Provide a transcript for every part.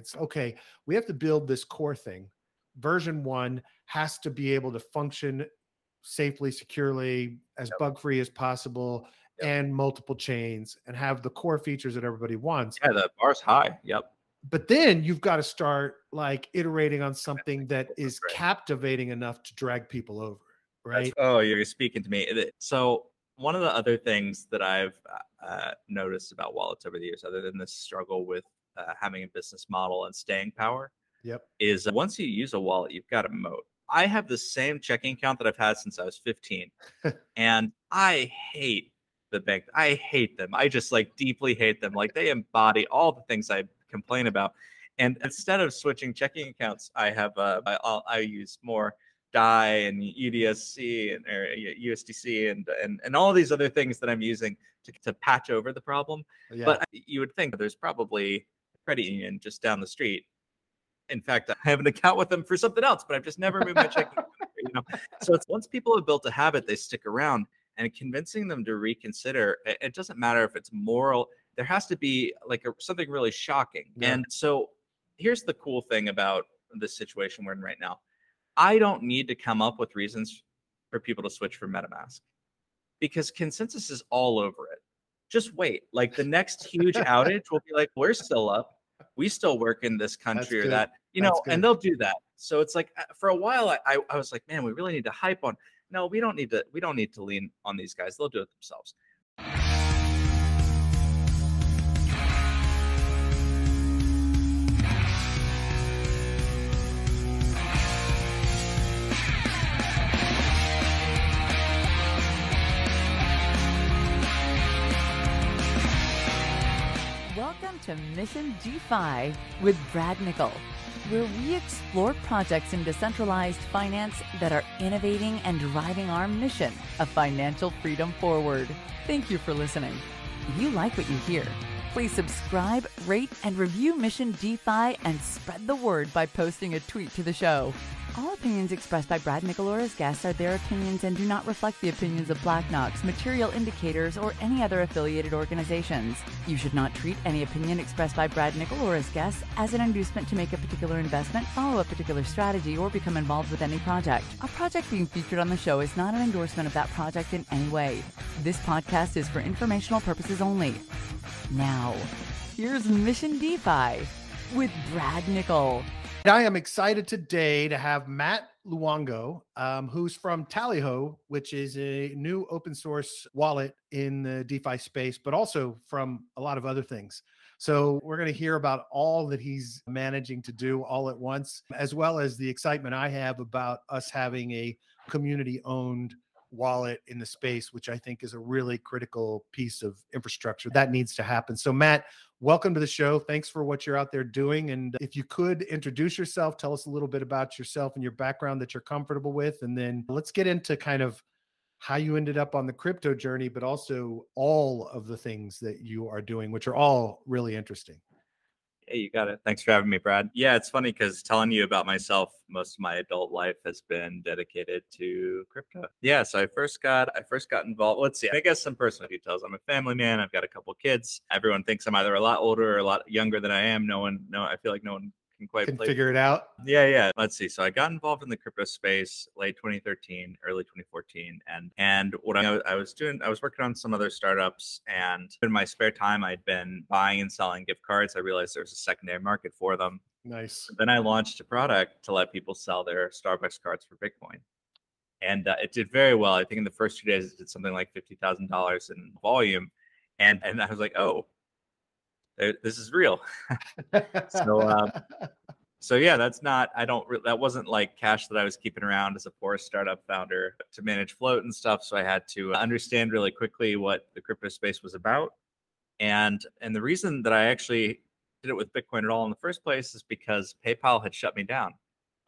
It's okay, we have to build this core thing. Version one has to be able to function safely, securely, as Yep. bug free as possible, Yep. and multiple chains and have the core features that everybody wants. Yeah, the bar's high. Yep. But then you've got to start like iterating on something that is right. captivating enough to drag people over, That's- right? oh, you're speaking to me. So one of the other things that I've uh, noticed about wallets over the years, other than this struggle with uh, having a business model and staying power, Yep. is uh, once you use a wallet, you've got a moat. I have the same checking account that I've had since I was 15, and I hate the bank. I hate them. I just like deeply hate them. Like they embody all the things I complain about. And instead of switching checking accounts, I have uh, I, I'll, I use more DAI and UDSC and or USDC and and and all these other things that I'm using to, to patch over the problem. Yeah. But you would think there's probably credit union just down the street. In fact, I have an account with them for something else, but I've just never moved my checking. account, you know, so it's once people have built a habit, they stick around, and convincing them to reconsider. It, doesn't matter if it's moral. There has to be like a, something really shocking. Yeah. And so here's the cool thing about this situation we're in right now. I don't need to come up with reasons for people to switch from MetaMask because ConsenSys is all over it. Just wait. Like the next huge outage will be like, we're still up. We still work in this country or good. that, you That's know, good. and they'll do that. So it's like uh, for a while, I, I, I was like, man, we really need to hype on. No, we don't need to. We don't need to lean on these guys. They'll do it themselves. To Mission DeFi with Brad Nickel, where we explore projects in decentralized finance that are innovating and driving our mission of financial freedom forward. Thank you for listening. If you like what you hear, please subscribe, rate, and review Mission DeFi and spread the word by posting a tweet to the show. All opinions expressed by Brad Nickel or his guests are their opinions and do not reflect the opinions of Black Knox, Material Indicators, or any other affiliated organizations. You should not treat any opinion expressed by Brad Nickel or his guests as an inducement to make a particular investment, follow a particular strategy, or become involved with any project. A project being featured on the show is not an endorsement of that project in any way. This podcast is for informational purposes only. Now, here's Mission DeFi with Brad Nickel. And I am excited today to have Matt Luongo, um, who's from Tallyho, which is a new open source wallet in the DeFi space, but also from a lot of other things. So we're going to hear about all that he's managing to do all at once, as well as the excitement I have about us having a community owned wallet in the space, which I think is a really critical piece of infrastructure that needs to happen. So, Matt, welcome to the show. Thanks for what you're out there doing. And if you could introduce yourself, tell us a little bit about yourself and your background that you're comfortable with. And then let's get into kind of how you ended up on the crypto journey, but also all of the things that you are doing, which are all really interesting. Hey, you got it. Thanks for having me, Brad. Yeah, it's funny because telling you about myself, most of my adult life has been dedicated to crypto. Yeah, so I first got I first got involved. Let's see, I guess some personal details. I'm a family man. I've got a couple kids. Everyone thinks I'm either a lot older or a lot younger than I am. No one, no, I feel like no one can quite Can place figure it out. Yeah, yeah. Let's see. So I got involved in the crypto space late 2013, early 2014, and and what I, I was doing, I was working on some other startups, and in my spare time, I'd been buying and selling gift cards. I realized there was a secondary market for them. Nice. Then I launched a product to let people sell their Starbucks cards for Bitcoin, and uh, it did very well. I think in the first two days, it did something like fifty thousand dollars in volume, and and I was like, oh, this is real. So, um, so yeah, that's not. I don't. re- That wasn't like cash that I was keeping around as a poor startup founder to manage float and stuff. So I had to understand really quickly what the crypto space was about, and and the reason that I actually did it with Bitcoin at all in the first place is because PayPal had shut me down.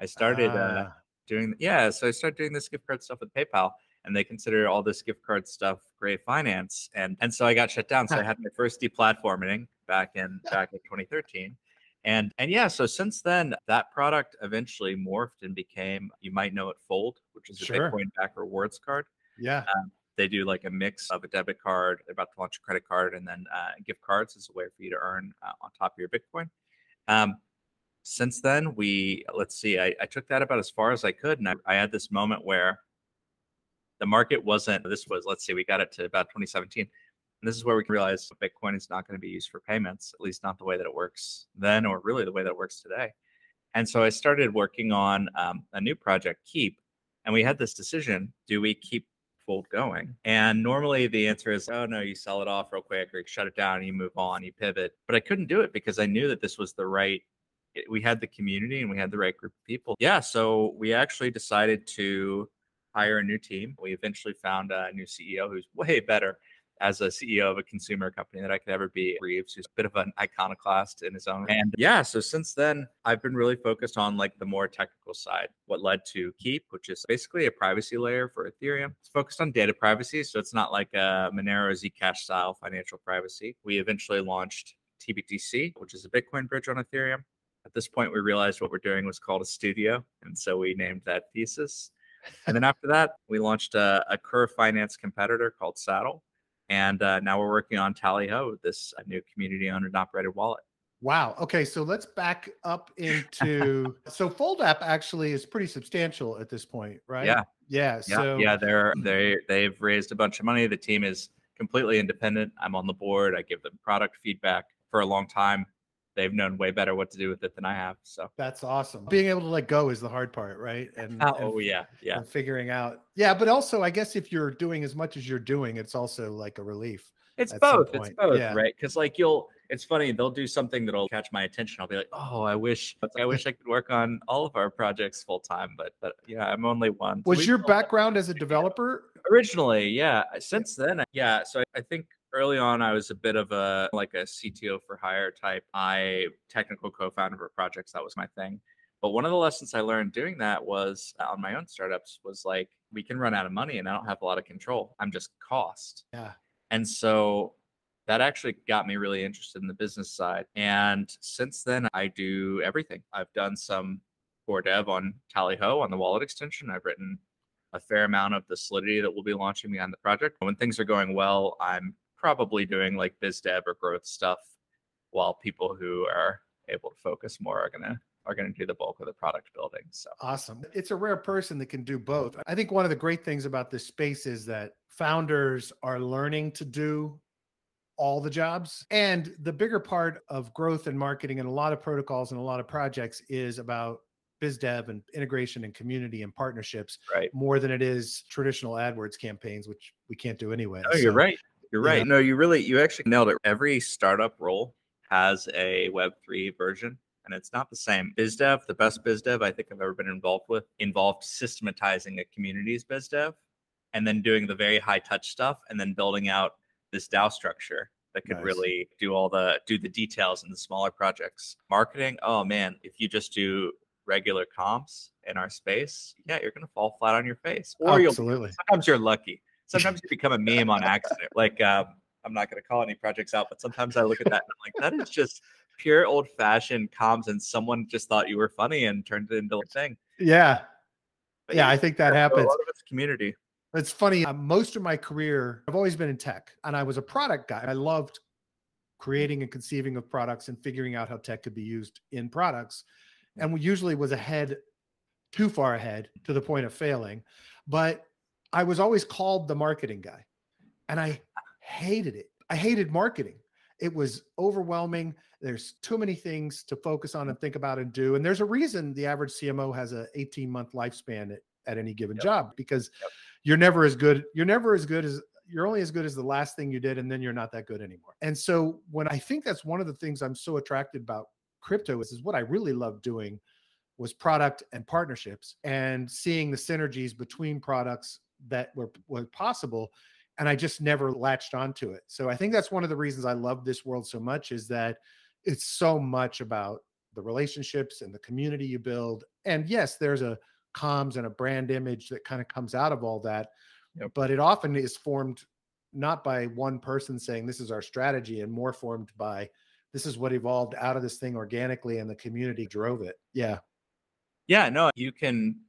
I started uh, Ah, doing yeah, so I started doing this gift card stuff with PayPal, and they consider all this gift card stuff gray finance, and and so I got shut down. So I had my first deplatforming back in back in 2013. And and yeah, so since then, that product eventually morphed and became, you might know it, Fold, which is a Sure. Bitcoin back rewards card. yeah. They do like a mix of a debit card, they're about to launch a credit card, and then uh, gift cards as a way for you to earn uh, on top of your Bitcoin. Um, since then, we let's see, I, I took that about as far as I could. And I, I had this moment where the market wasn't, this was, let's see, we got it to about 2017. And this is where we can realize Bitcoin is not going to be used for payments, at least not the way that it works then, or really the way that it works today. And so I started working on um, a new project, Keep, and we had this decision: do we keep Fold going? And normally the answer is, oh no, you sell it off real quick, or you shut it down, you move on, you pivot. But I couldn't do it because I knew that this was the right. We had the community and we had the right group of people. Yeah, so we actually decided to hire a new team. We eventually found a new CEO who's way better as a CEO of a consumer company that I could ever be. Reeves, who's a bit of an iconoclast in his own. And yeah, so since then, I've been really focused on like the more technical side. What led to Keep, which is basically a privacy layer for Ethereum. It's focused on data privacy, so it's not like a Monero Zcash style financial privacy. We eventually launched TBTC, which is a Bitcoin bridge on Ethereum. At this point, we realized what we're doing was called a studio, and so we named that Thesis. and then after that, we launched a, a Curve Finance competitor called Saddle, and uh, now we're working on Tally Ho, this uh, new community owned and operated wallet. Wow. Okay, so let's back up into so Fold app actually is pretty substantial at this point, right? Yeah. Yeah. Yeah. So yeah, they're they they've raised a bunch of money. The team is completely independent. I'm on the board. I give them product feedback for a long time they've known way better what to do with it than I have. So that's awesome. Being able to let go is the hard part, right? And oh and, yeah, yeah. And figuring out, yeah. But also, I guess if you're doing as much as you're doing, it's also like a relief. It's both. It's both, yeah. right? Because like you'll, it's funny. They'll do something that'll catch my attention. I'll be like, oh, I wish, I wish I could work on all of our projects full time, but but yeah, I'm only one. Was your background as a developer? Originally, yeah. Since then, yeah. So I, I think early on i was a bit of a like a cto for hire type. I technical co-founder for projects that was my thing. But one of the lessons i learned doing that was uh, on my own startups was like we can run out of money and i don't have a lot of control. I'm just cost. Yeah. And so that actually got me really interested in the business side. And since then i do everything. I've done some core dev on tallyho on the wallet extension. I've written a fair amount of the solidity that we'll be launching behind the project. When things are going well, I'm probably doing like biz dev or growth stuff while people who are able to focus more are going to are going to do the bulk of the product building. So awesome. It's a rare person that can do both. I think one of the great things about this space is that founders are learning to do all the jobs. And the bigger part of growth and marketing and a lot of protocols and a lot of projects is about biz dev and integration and community and partnerships right. more than it is traditional AdWords campaigns, which we can't do anyway. Oh, so, you're right. You're right. Yeah. No, you really, you actually nailed it. Every startup role has a Web3 version and it's not the same. BizDev, the best BizDev I think I've ever been involved with, involved systematizing a community's BizDev and then doing the very high touch stuff and then building out this DAO structure that could nice. really do all the do the details in the smaller projects. Marketing, oh man, if you just do regular comps in our space, yeah, you're gonna fall flat on your face. Or Absolutely. you'll sometimes you're lucky sometimes you become a meme on accident. Like um, I'm not going to call any projects out, but sometimes I look at that and I'm like, that is just pure old fashioned comms, and someone just thought you were funny and turned it into a thing. Yeah, but yeah, I think that happens. A lot of it's community. It's funny. Uh, most of my career, I've always been in tech, and I was a product guy. I loved creating and conceiving of products and figuring out how tech could be used in products, and we usually was ahead, too far ahead to the point of failing. But I was always called the marketing guy, and I hated it. I hated marketing. It was overwhelming. There's too many things to focus on and think about and do. And there's a reason the average CMO has a 18 month lifespan at, at any given yep. job because yep. you're never as good. You're never as good as you're only as good as the last thing you did, and then you're not that good anymore. And so when I think that's one of the things I'm so attracted about crypto is, is what I really love doing was product and partnerships and seeing the synergies between products that were, were possible and i just never latched onto it. So i think that's one of the reasons i love this world so much is that it's so much about the relationships and the community you build. And yes there's a comms and a brand image that kind of comes out of all that yep. but it often is formed not by one person saying this is our strategy and more formed by this is what evolved out of this thing organically and the community drove it. Yeah. Yeah no you can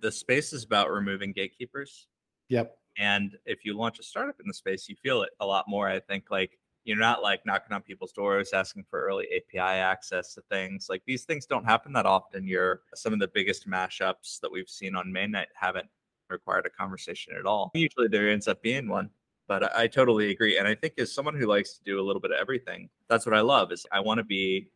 the space is about removing gatekeepers. Yep. And if you launch a startup in the space, you feel it a lot more. I think like You're not like knocking on people's doors asking for early API access to things. Like these things don't happen that often. You're some of the biggest mashups that we've seen on mainnet haven't required a conversation at all. Usually there ends up being one. But I, I totally agree. And I think as someone who likes to do a little bit of everything, that's what I love is I want to be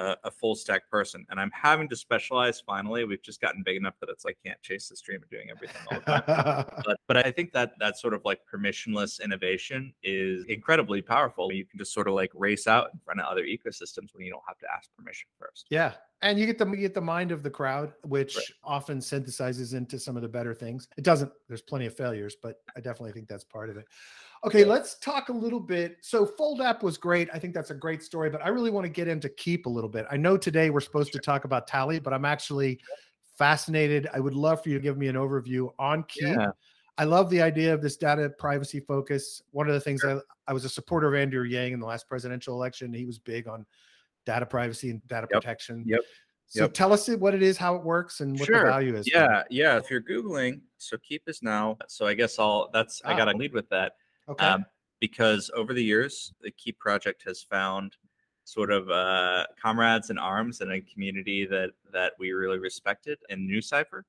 a, a, full stack person and i'm having to specialize finally we've just gotten big enough that it's like can't chase the stream of doing everything all the time. But, but i think that that sort of like permissionless innovation is incredibly powerful. You can just sort of like race out in front of other ecosystems when you don't have to ask permission first. Yeah and you get the you get the mind of the crowd which right. often synthesizes into some of the better things. It doesn't there's plenty of failures but i definitely think that's part of it Okay, let's talk a little bit. So Fold app was great. I think that's a great story, but I really want to get into Keep a little bit. I know today we're supposed to talk about Tally, but I'm actually fascinated. I would love for you to give me an overview on Keep. Yeah. I love the idea of this data privacy focus. One of the things sure. I, I was a supporter of Andrew Yang in the last presidential election. He was big on data privacy and data yep. protection. Yep. So yep. tell us what it is, how it works, and what sure. the value is. Yeah, yeah. If you're googling, so Keep is now. So I guess I'll. That's ah. I got to lead with that. Okay. Um, because over the years, the Keep project has found sort of uh, comrades in arms and a community that that we really respected in NuCypher.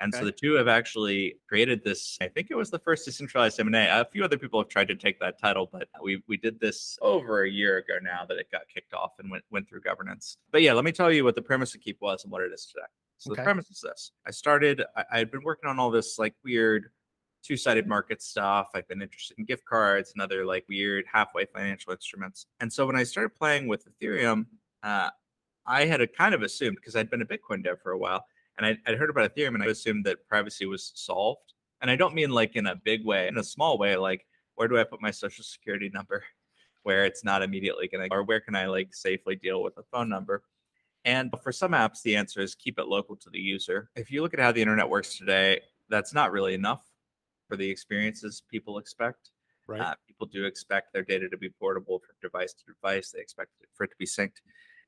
And okay. so the two have actually created this. I think it was the first decentralized M&A. A few other people have tried to take that title, but we we did this over a year ago now that it got kicked off and went went through governance. But yeah, let me tell you what the premise of Keep was and what it is today. So okay. the premise is this: I started. I, I had been working on all this like weird two-sided market stuff. I've been interested in gift cards and other like weird halfway financial instruments. And so when I started playing with Ethereum, uh, I had a kind of assumed because I'd been a Bitcoin dev for a while and I'd, I'd heard about Ethereum and I assumed that privacy was solved. And I don't mean like in a big way, in a small way, like where do I put my social security number where it's not immediately going to, or where can I like safely deal with a phone number? And for some apps, the answer is keep it local to the user. If you look at how the internet works today, that's not really enough for the experiences people expect. Right. Uh, people do expect their data to be portable from device to device. They expect for it to be synced,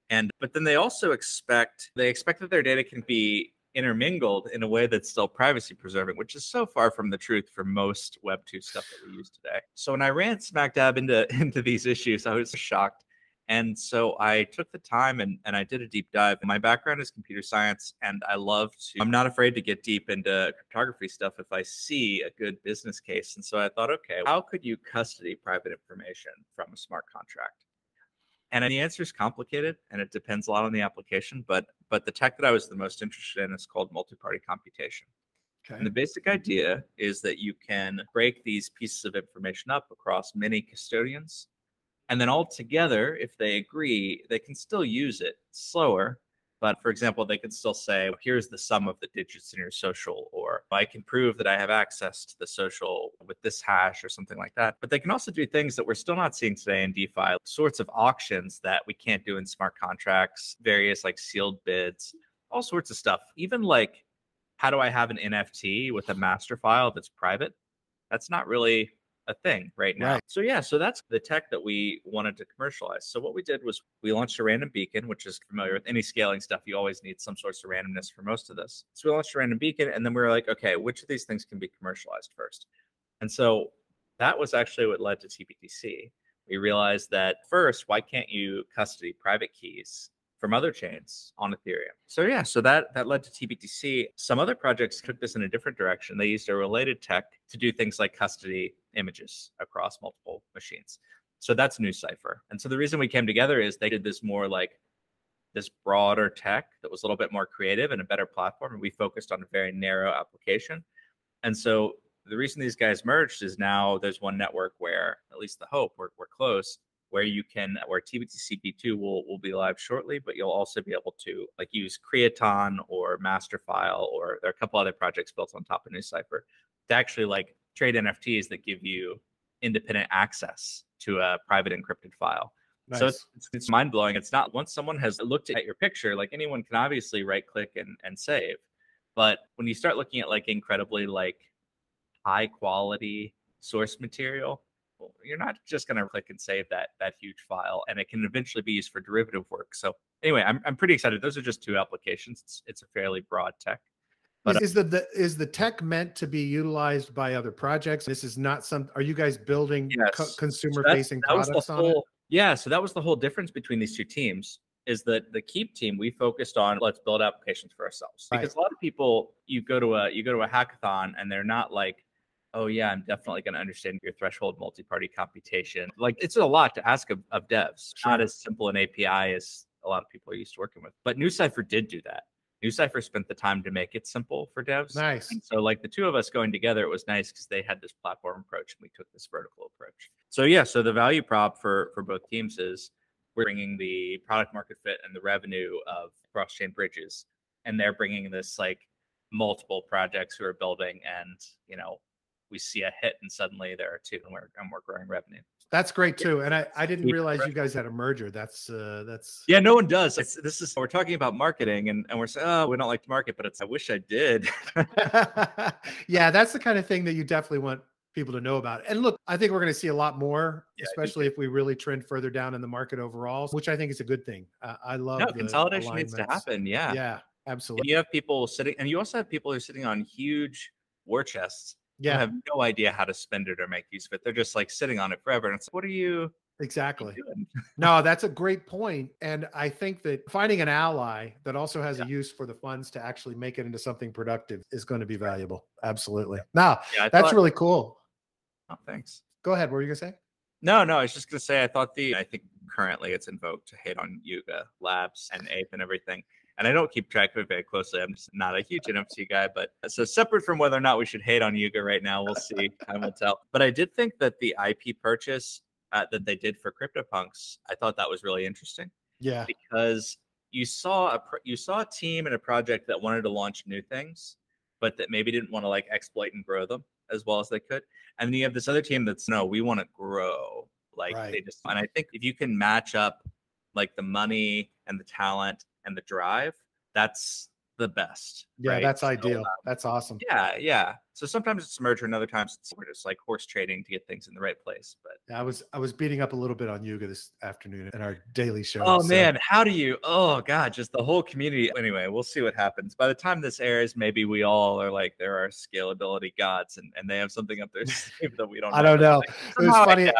and but then they also expect they expect that their data can be intermingled in a way that's still privacy preserving, which is so far from the truth for most Web two stuff that we use today. So when I ran smack dab into into these issues, I was shocked and so I took the time and, and I did a deep dive. My background is computer science, and I love to, I'm not afraid to get deep into cryptography stuff if I see a good business case. And so I thought, okay, how could you custody private information from a smart contract? And the answer is complicated and it depends a lot on the application. But but the tech that I was the most interested in is called multi-party computation. Okay. And the basic mm-hmm. idea is that you can break these pieces of information up across many custodians and then all together, if they agree, they can still use it slower. But for example, they can still say, here's the sum of the digits in your social, or I can prove that I have access to the social with this hash or something like that. But they can also do things that we're still not seeing today in DeFi, sorts of auctions that we can't do in smart contracts, various like sealed bids, all sorts of stuff. Even like, how do I have an NFT with a master file that's private? That's not really a thing right now. Right. So yeah, so that's the tech that we wanted to commercialize. So what we did was we launched a random beacon, which is familiar with any scaling stuff. You always need some sorts of randomness for most of this. So we launched a random beacon, and then we were like, okay, which of these things can be commercialized first? And so that was actually what led to TBTC. We realized that first, why can't you custody private keys from other chains on Ethereum. So yeah, so that that led to TBTC. Some other projects took this in a different direction. They used a related tech to do things like custody images across multiple machines. So that's NuCypher. And so the reason we came together is they did this more like this broader tech that was a little bit more creative and a better platform. And we focused on a very narrow application. And so the reason these guys merged is now there's one network where, at least the hope, we're, we're close, where you can where TBTC V2 will will be live shortly, but you'll also be able to like use Creaton or Masterfile or there are a couple other projects built on top of NuCypher to actually like trade NFTs that give you independent access to a private encrypted file. Nice. So it's, it's, it's mind blowing. It's not once someone has looked at your picture, like anyone can obviously right click and, and save. But when you start looking at like incredibly like high quality source material, you're not just going to click and save that that huge file, and it can eventually be used for derivative work. So anyway, I'm I'm pretty excited. Those are just two applications. It's it's a fairly broad tech. But, is, uh is the, the is the tech meant to be utilized by other projects? This is not some. Are you guys building Yes. co- consumer that's- facing that was the products on it? whole- Yeah, so that was the whole difference between these two teams. Is that the Keep team? We focused on let's build applications for ourselves Right. because a lot of people you go to a you go to a hackathon and they're not like, oh yeah, I'm definitely going to understand your threshold multi-party computation. Like it's a lot to ask of, of devs. Not as simple an API as a lot of people are used to working with. But NuCypher did do that. NuCypher spent the time to make it simple for devs. Nice. And so, like the two of us going together, it was nice because they had this platform approach and we took this vertical approach. So yeah, so the value prop for for both teams is we're bringing the product market fit and the revenue of cross chain bridges, and they're bringing this like multiple projects who are building, and you know we see a hit and suddenly there are two and we're and we're growing revenue. That's great too. And I, I didn't realize you guys had a merger. That's uh that's Yeah, no one does. It's, this is we're talking about marketing, and, and we're saying, oh, we don't like to market, but it's I wish I did. yeah, that's the kind of thing that you definitely want people to know about. And look, I think we're going to see a lot more, Yeah, especially if we really trend further down in the market overall, which I think is a good thing. Uh, I love no, consolidation needs to happen. Yeah. Yeah, And absolutely. you have people sitting, and you also have people who are sitting on huge war chests. Yeah, have no idea how to spend it or make use of it. They're just like sitting on it forever. And it's like, what are you exactly. doing? No, that's a great point. And I think that finding an ally that also has Yeah. a use for the funds to actually make it into something productive is going to be valuable. Absolutely. Now, Yeah, that's thought- really cool. Oh, thanks. Go ahead. What were you going to say? No, no, I was just gonna say I thought the I think currently it's invoked to hate on Yuga Labs and Ape and everything. And I don't keep track of it very closely. I'm just not a huge NFT guy, but so separate from whether or not we should hate on Yuga right now, we'll see. Time will tell. But I did think that the IP purchase uh, that they did for CryptoPunks, I thought that was really interesting. Yeah. because you saw a you saw a team and a project that wanted to launch new things, but that maybe didn't want to like exploit and grow them as well as they could. And then you have this other team that's no, we want to grow. Like they just and I think if you can match up like the money and the talent and the drive, that's the best. Yeah, right? that's So, ideal. uh, That's awesome. yeah, yeah. So sometimes it's a merger, and other times it's we're just like horse trading to get things in the right place. But I was I was beating up a little bit on Yuga this afternoon in our daily show. Oh so- man, how do you? Oh god, just the whole community. Anyway, we'll see what happens. By the time this airs, maybe we all are like there are scalability gods, and, and they have something up their sleeve that we don't. I don't know. It was somehow I funny.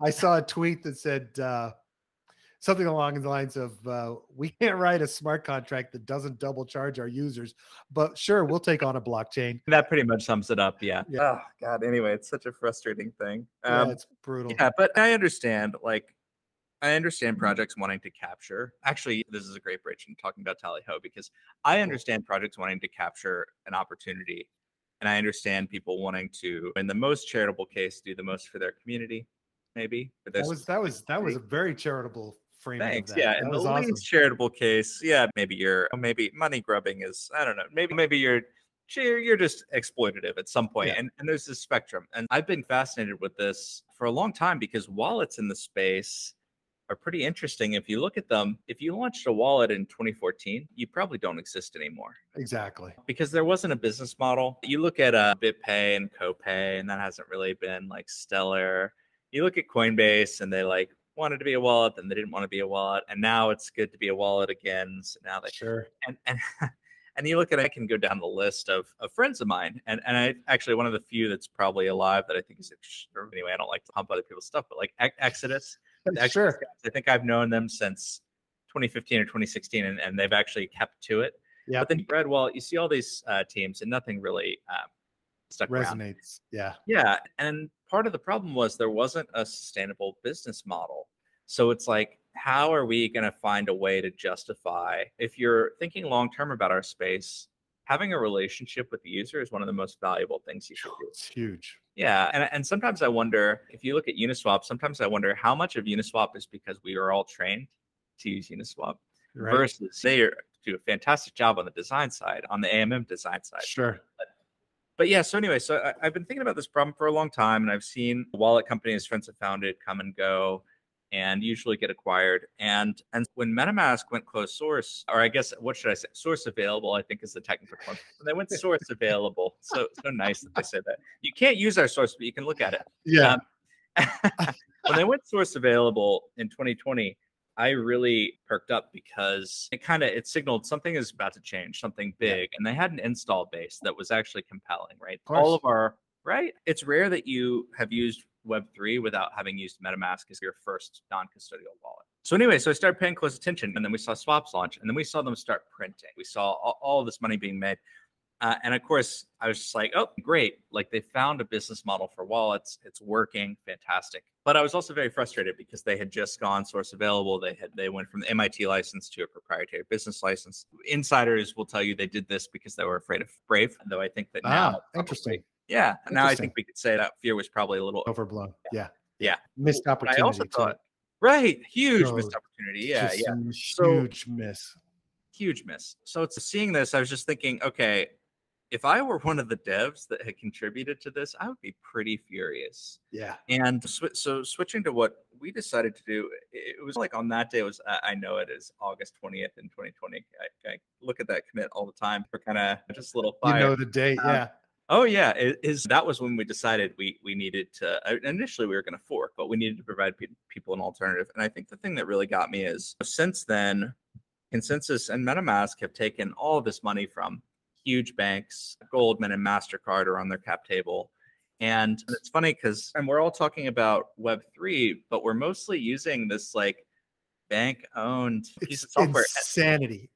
I saw a tweet that said uh, something along the lines of uh, "We can't write a smart contract that doesn't double charge our users, but sure, we'll take on a blockchain." That pretty much sums it up. Yeah. Yeah. Oh god. Anyway, it's such a frustrating thing. Yeah, Um, it's brutal. yeah, but I understand. Like, I understand projects wanting to capture. Actually, this is a great bridge in talking about Tally Ho because I understand projects wanting to capture an opportunity, and I understand people wanting to, in the most charitable case, do the most for their community. Maybe That was that was that was a very charitable framing. Thanks. Yeah, that in the awesome. least charitable case, yeah, maybe you're maybe money grubbing is I don't know. Maybe maybe you're you're you're just exploitative at some point. Yeah. And and there's this spectrum. And I've been fascinated with this for a long time because wallets in the space are pretty interesting. If you look at them, if you launched a wallet in 2014, you probably don't exist anymore Exactly. because there wasn't a business model. You look at uh, BitPay and CoPay, and that hasn't really been like stellar. You look at Coinbase, and they like wanted to be a wallet, then they didn't want to be a wallet, and now it's good to be a wallet again. So now they Sure. and and and you look at I can go down the list of, of friends of mine, and and I actually one of the few that's probably alive that I think is or anyway. I don't like to pump other people's stuff, but like Exodus. Exodus Sure. guys, I think I've known them since 2015 or 2016, and, and they've actually kept to it. Yeah. But then read, well, you see all these uh, teams, and nothing really um, stuck around. Resonates. Yeah. Yeah, and part of the problem was there wasn't a sustainable business model. So it's like, how are we going to find a way to justify if you're thinking long term about our space? Having a relationship with the user is one of the most valuable things you should do. It's huge. Yeah, and and sometimes I wonder if you look at Uniswap. Sometimes I wonder how much of Uniswap is because we are all trained to use Uniswap Right. versus they are, do a fantastic job on the design side, on the AMM design side Sure. but yeah, so anyway, so I, I've been thinking about this problem for a long time, and I've seen wallet companies friends have founded come and go, and usually get acquired. And and when MetaMask went closed source, or I guess what should I say, source available, I think is the technical term. When they went source available, so so nice that they said that. You can't use our source, but you can look at it. Yeah. Um, when they went source available in 2020, I really perked up because it kind of it signaled something is about to change, something big, and they had an install base that was actually compelling, right? Of All of our right. It's rare that you have used Web3 without having used MetaMask as your first non-custodial wallet. So anyway, so I started paying close attention, and then we saw swaps launch, and then we saw them start printing. We saw all, all of this money being made. Uh, and of course, I was just like, oh, great. Like they found a business model for wallets. It's working. Fantastic. But I was also very frustrated because they had just gone source available. They had they went from the MIT license to a proprietary business license. Insiders will tell you they did this because they were afraid of Brave, though I think that ah, now interesting. Probably, yeah. Now I think we could say that fear was probably a little overblown. Yeah. Yeah. Missed opportunity. I also thought, right. Huge missed opportunity. Yeah. Yeah. Huge so, miss. Huge miss. So it's seeing this, I was just thinking, okay, if I were one of the devs that had contributed to this, I would be pretty furious. Yeah. And sw- so switching to what we decided to do, it was like on that day, it was, I know it is August 20th in 2020. I, I look at that commit all the time for kind of just a little fire. You know the date. Um, yeah. Oh yeah, it is that was when we decided we we needed to. Uh, initially, we were going to fork, but we needed to provide pe- people an alternative. And I think the thing that really got me is since then, ConsenSys and MetaMask have taken all of this money from huge banks, Goldman and MasterCard are on their cap table. And it's funny because, and we're all talking about Web3, but we're mostly using this like bank owned piece of software. Insanity.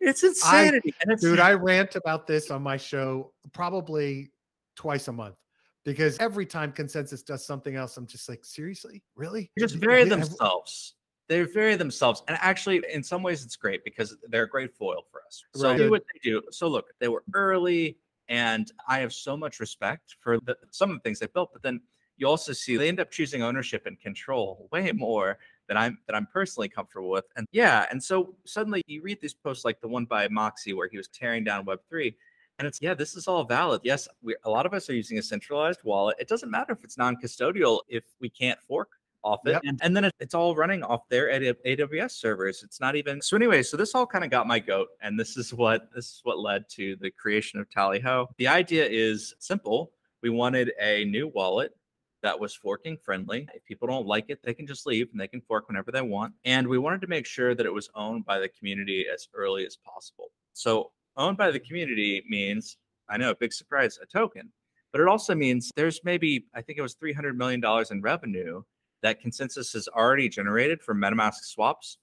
It's insanity. I, it's, dude, I rant about this on my show probably twice a month because every time ConsenSys does something else, I'm just like, seriously? Really? Just vary themselves they vary themselves and actually in some ways it's great because they're a great foil for us. So right. do what they do. So look they were early and i have so much respect for the, some of the things they built but then you also see they end up choosing ownership and control way more than i'm that i'm personally comfortable with and yeah and so suddenly you read these posts like the one by moxie where he was tearing down web3 and it's yeah this is all valid. Yes we, a lot of us are using a centralized wallet. It doesn't matter if it's non-custodial if we can't fork off it. Yep. And, and, then it's all running off their AWS servers. It's not even so anyway, so this all kind of got my goat. And this is what this is what led to the creation of TallyHo. The idea is simple. We wanted a new wallet that was forking friendly. If people don't like it, they can just leave and they can fork whenever they want. And we wanted to make sure that it was owned by the community as early as possible. So owned by the community means I know, big surprise, a token. But it also means there's maybe, I think it was $300 million in revenue that ConsenSys has already generated for MetaMask swaps,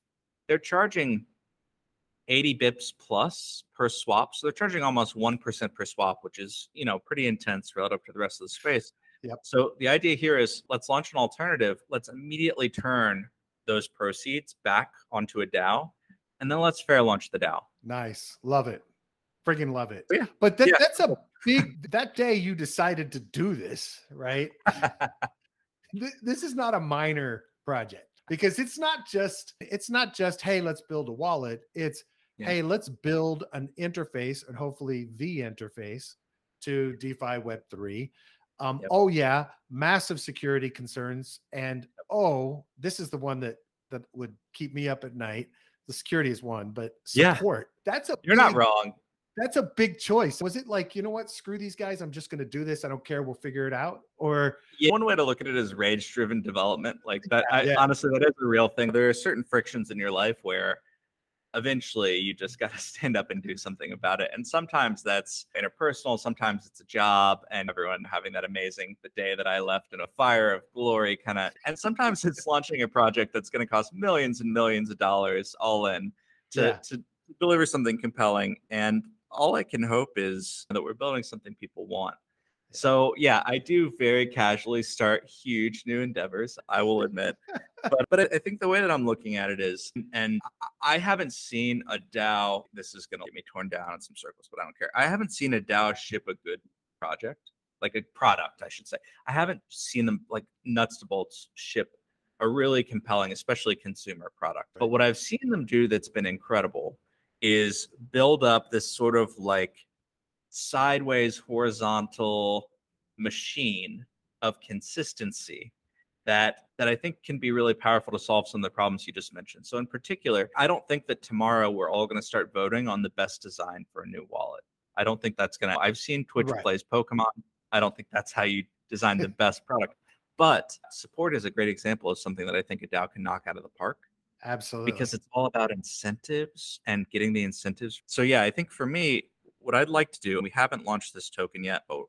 they're charging 80 bips plus per swap. So they're charging almost 1% per swap, which is, you know, pretty intense relative to the rest of the space. Yep. So the idea here is let's launch an alternative. Let's immediately turn those proceeds back onto a DAO, and then let's fair launch the DAO. Nice. Love it. Freaking love it. Yeah. But th- yeah. that's a big, that day you decided to do this, right? this is not a minor project because it's not just it's not just hey let's build a wallet it's yeah. hey let's build an interface and hopefully the interface to defi web 3 um, yep. oh yeah massive security concerns and oh this is the one that that would keep me up at night the security is one but support yeah. that's a you're big, not wrong that's a big choice. Was it like, you know what, screw these guys, I'm just going to do this. I don't care. We'll figure it out. Or yeah, one way to look at it is rage driven development. Like that, I, yeah. honestly, that is a real thing. There are certain frictions in your life where eventually you just got to stand up and do something about it. And sometimes that's interpersonal, sometimes it's a job, and everyone having that amazing the day that I left in a fire of glory kind of. And sometimes it's launching a project that's going to cost millions and millions of dollars all in to, yeah. to deliver something compelling. And all I can hope is that we're building something people want. So yeah, I do very casually start huge new endeavors. I will admit, but but I think the way that I'm looking at it is, and I haven't seen a DAO. This is going to get me torn down in some circles, but I don't care. I haven't seen a DAO ship a good project, like a product, I should say. I haven't seen them like nuts to bolts ship a really compelling, especially consumer product. But what I've seen them do that's been incredible is build up this sort of like sideways horizontal machine of consistency that that I think can be really powerful to solve some of the problems you just mentioned. So in particular, I don't think that tomorrow we're all going to start voting on the best design for a new wallet. I don't think that's going to I've seen Twitch right. plays Pokemon. I don't think that's how you design the best product. But support is a great example of something that I think a DAO can knock out of the park. Absolutely. Because it's all about incentives and getting the incentives. So yeah, I think for me, what I'd like to do, we haven't launched this token yet, but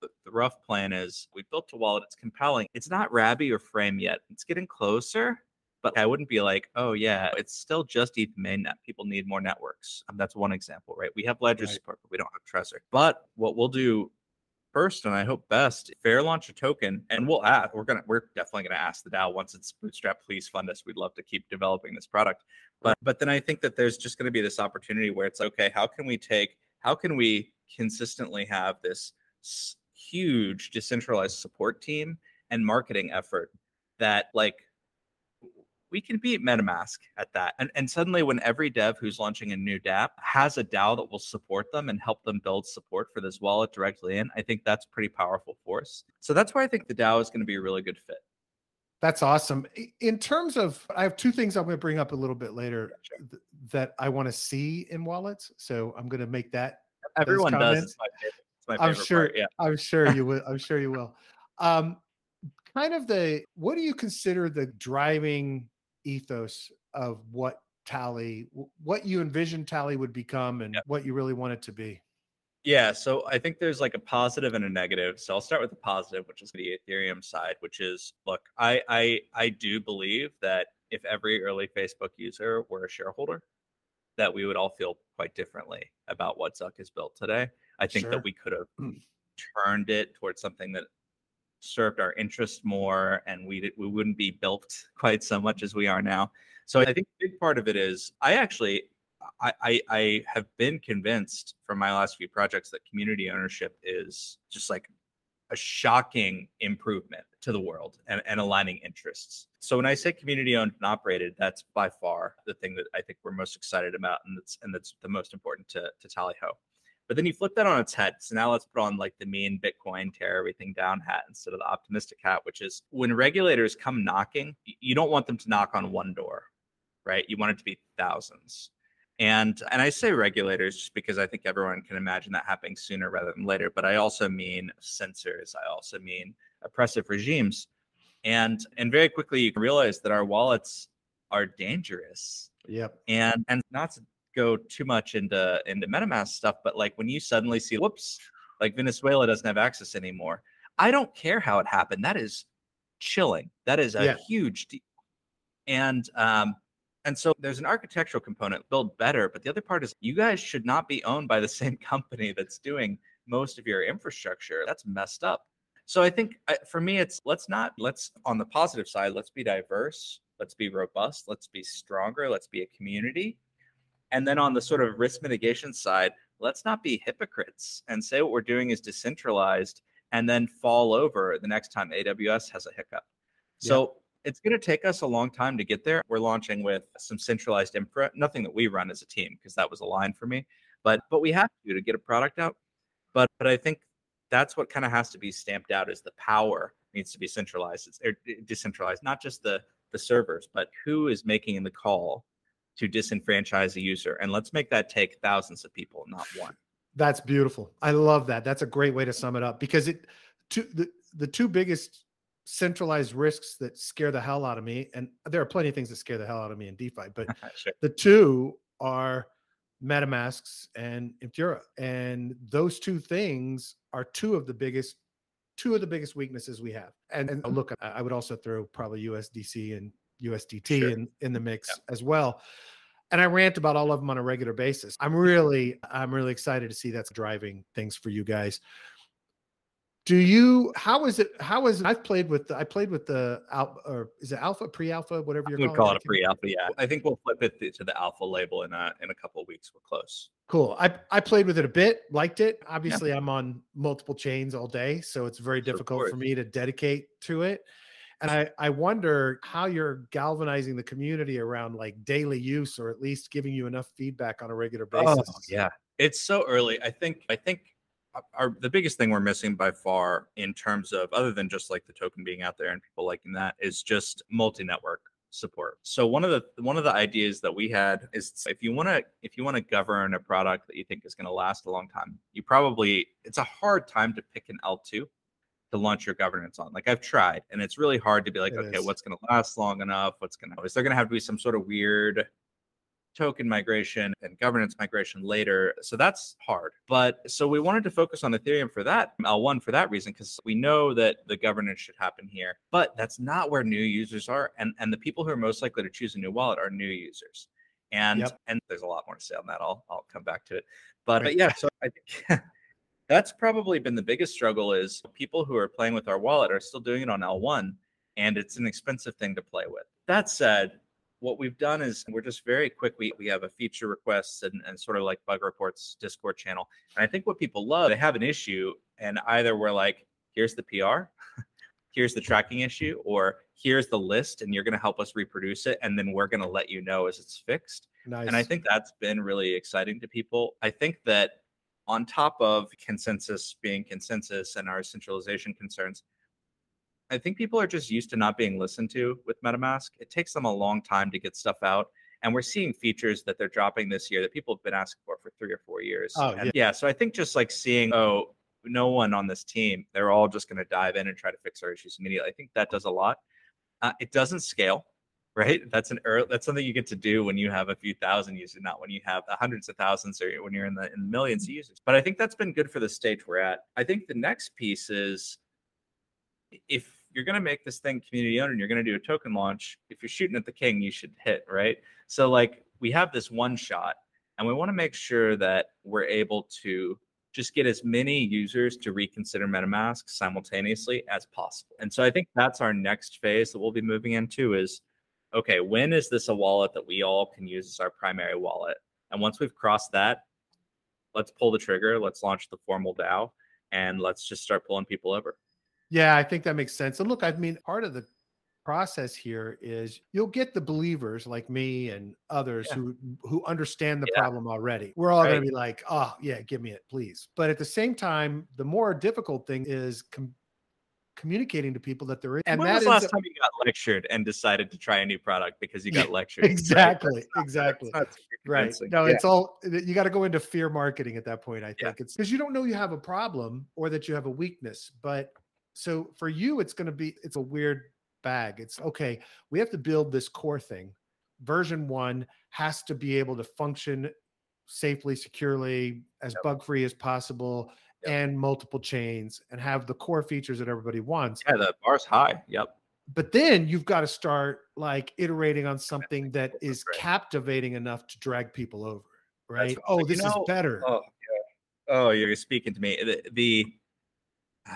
the, rough plan is we built a wallet. It's compelling. It's not Rabby or Frame yet. It's getting closer, but I wouldn't be like, oh yeah, it's still just ETH mainnet. People need more networks. Um, that's one example, right? We have Ledger right. support, but we don't have Trezor. But what we'll do first, and I hope best, fair launch a token, and we'll ask. We're gonna, we're definitely gonna ask the DAO once it's bootstrap. Please fund us. We'd love to keep developing this product. But but then I think that there's just gonna be this opportunity where it's okay. How can we take? How can we consistently have this huge decentralized support team and marketing effort that like we can beat MetaMask at that. And, and suddenly, when every dev who's launching a new dApp has a DAO that will support them and help them build support for this wallet directly in, I think that's pretty powerful force. So that's why I think the DAO is going to be a really good fit. That's awesome. In terms of, I have two things I'm going to bring up a little bit later th- that I want to see in wallets. So I'm going to make that. Everyone does. It's my favorite. It's my favorite I'm sure. Part, yeah. I'm sure you will. I'm sure you will. Um, kind of the what do you consider the driving ethos of what Tally, what you envision Tally would become, and yep. what you really want it to be? Yeah, so I think there's like a positive and a negative. So I'll start with the positive, which is the Ethereum side, which is look, I I I do believe that if every early Facebook user were a shareholder, that we would all feel quite differently about what Zuck has built today. I think sure. that we could have turned it towards something that served our interest more and we we wouldn't be built quite so much as we are now. So I think a big part of it is I actually I, I, I have been convinced from my last few projects that community ownership is just like a shocking improvement to the world and, and aligning interests. So when I say community owned and operated, that's by far the thing that I think we're most excited about and that's and that's the most important to, to Tallyho. But then you flip that on its head. So now let's put on like the mean Bitcoin tear everything down hat instead of the optimistic hat, which is when regulators come knocking, you don't want them to knock on one door, right? You want it to be thousands. And and I say regulators just because I think everyone can imagine that happening sooner rather than later. But I also mean censors. I also mean oppressive regimes. And and very quickly you can realize that our wallets are dangerous. Yep. And and not to go too much into into MetaMask stuff, but like when you suddenly see, whoops, like Venezuela doesn't have access anymore. I don't care how it happened. That is chilling. That is a yeah. huge deal. And um, and so there's an architectural component, build better, but the other part is you guys should not be owned by the same company that's doing most of your infrastructure. That's messed up. So I think for me, it's let's not let's on the positive side, let's be diverse, let's be robust, let's be stronger, let's be a community, and then on the sort of risk mitigation side, let's not be hypocrites and say what we're doing is decentralized and then fall over the next time AWS has a hiccup. So yeah. it's going to take us a long time to get there. We're launching with some centralized infra, nothing that we run as a team because that was a line for me, but but we have to to get a product out. But but I think that's what kind of has to be stamped out is the power needs to be centralized. It's er, decentralized, not just the the servers, but who is making the call to disenfranchise a user. And let's make that take thousands of people, not one. That's beautiful. I love that. That's a great way to sum it up because it two the, the two biggest centralized risks that scare the hell out of me, and there are plenty of things that scare the hell out of me in DeFi, but sure. the two are MetaMasks and Infura. And those two things are two of the biggest two of the biggest weaknesses we have. And, and mm-hmm. look, I would also throw probably USDC and USDT sure. in, in the mix yeah. as well. And I rant about all of them on a regular basis. I'm really, I'm really excited to see that's driving things for you guys. Do you? How is it? How is it? I've played with. The, I played with the alpha, or is it alpha, pre-alpha, whatever you're. We call it a pre-alpha. Yeah, I think we'll flip it to the alpha label in a in a couple of weeks. We're close. Cool. I I played with it a bit, liked it. Obviously, yeah. I'm on multiple chains all day, so it's very difficult for me to dedicate to it. And I, I wonder how you're galvanizing the community around like daily use or at least giving you enough feedback on a regular oh, basis. Oh, yeah. It's so early. I think I think uh, our the biggest thing we're missing by far in terms of other than just like the token being out there and people liking that is just multi-network support. So one of the one of the ideas that we had is if you want to if you want to govern a product that you think is going to last a long time, you probably it's a hard time to pick an L2 to launch your governance on. Like I've tried, and it's really hard to be like, It okay, is. what's going to last long enough? What's going to is there going to have to be some sort of weird token migration and governance migration later? So that's hard. But so we wanted to focus on Ethereum for that L1 for that reason because we know that the governance should happen here. But that's not where new users are, and and the people who are most likely to choose a new wallet are new users. And Yep. and there's a lot more to say on that. I'll I'll come back to it. But, uh, Right. but yeah, so I think that's probably been the biggest struggle is people who are playing with our wallet are still doing it on L1 and it's an expensive thing to play with. That said, what we've done is we're just very quick. We, we have a feature requests and, and sort of like bug reports Discord channel. And I think what people love, they have an issue and either we're like, here's the PR, here's the tracking issue, or here's the list and you're going to help us reproduce it. And then we're going to let you know as it's fixed. Nice. And I think that's been really exciting to people. I think that on top of ConsenSys being ConsenSys and our centralization concerns, I think people are just used to not being listened to with MetaMask. It takes them a long time to get stuff out. And we're seeing features that they're dropping this year that people have been asking for for three or four years. Oh, And yeah. So I think just like seeing, oh, no one on this team, they're all just going to dive in and try to fix our issues immediately. I think that does a lot. Uh, it doesn't scale right? That's an early, that's something you get to do when you have a few thousand users, not when you have the hundreds of thousands or when you're in the in millions of mm-hmm. users. But I think that's been good for the stage we're at. I think the next piece is if you're going to make this thing community owned and you're going to do a token launch, if you're shooting at the king, you should hit, right? So like we have this one shot and we want to make sure that we're able to just get as many users to reconsider MetaMask simultaneously as possible. And so I think that's our next phase that we'll be moving into is okay, when is this a wallet that we all can use as our primary wallet? And once we've crossed that, let's pull the trigger, let's launch the formal DAO, and let's just start pulling people over. Yeah, I think that makes sense. And look, I mean, part of the process here is you'll get the believers like me and others Yeah. who who understand the Yeah. problem already. We're all going to be like, "Oh, yeah, give me it, please." But at the same time, the more difficult thing is com- communicating to people that they're. And And when that was the last up- time you got lectured and decided to try a new product because you got lectured? exactly, That's not- exactly. that's not super Right. convincing. No, Yeah. it's all you got to go into fear marketing at that point. I Yeah. think it's because you don't know you have a problem or that you have a weakness. But so for you, it's going to be it's a weird bag. It's okay. We have to build this core thing. Version one has to be able to function safely, securely, as Yep. bug free as possible, Yep. and multiple chains, and have the core features that everybody wants yeah, the bar's high. Yep. but then you've got to start like iterating on something That's captivating enough to drag people over right oh Like, you this know, is better Oh, yeah. Oh, you're speaking to me. The, the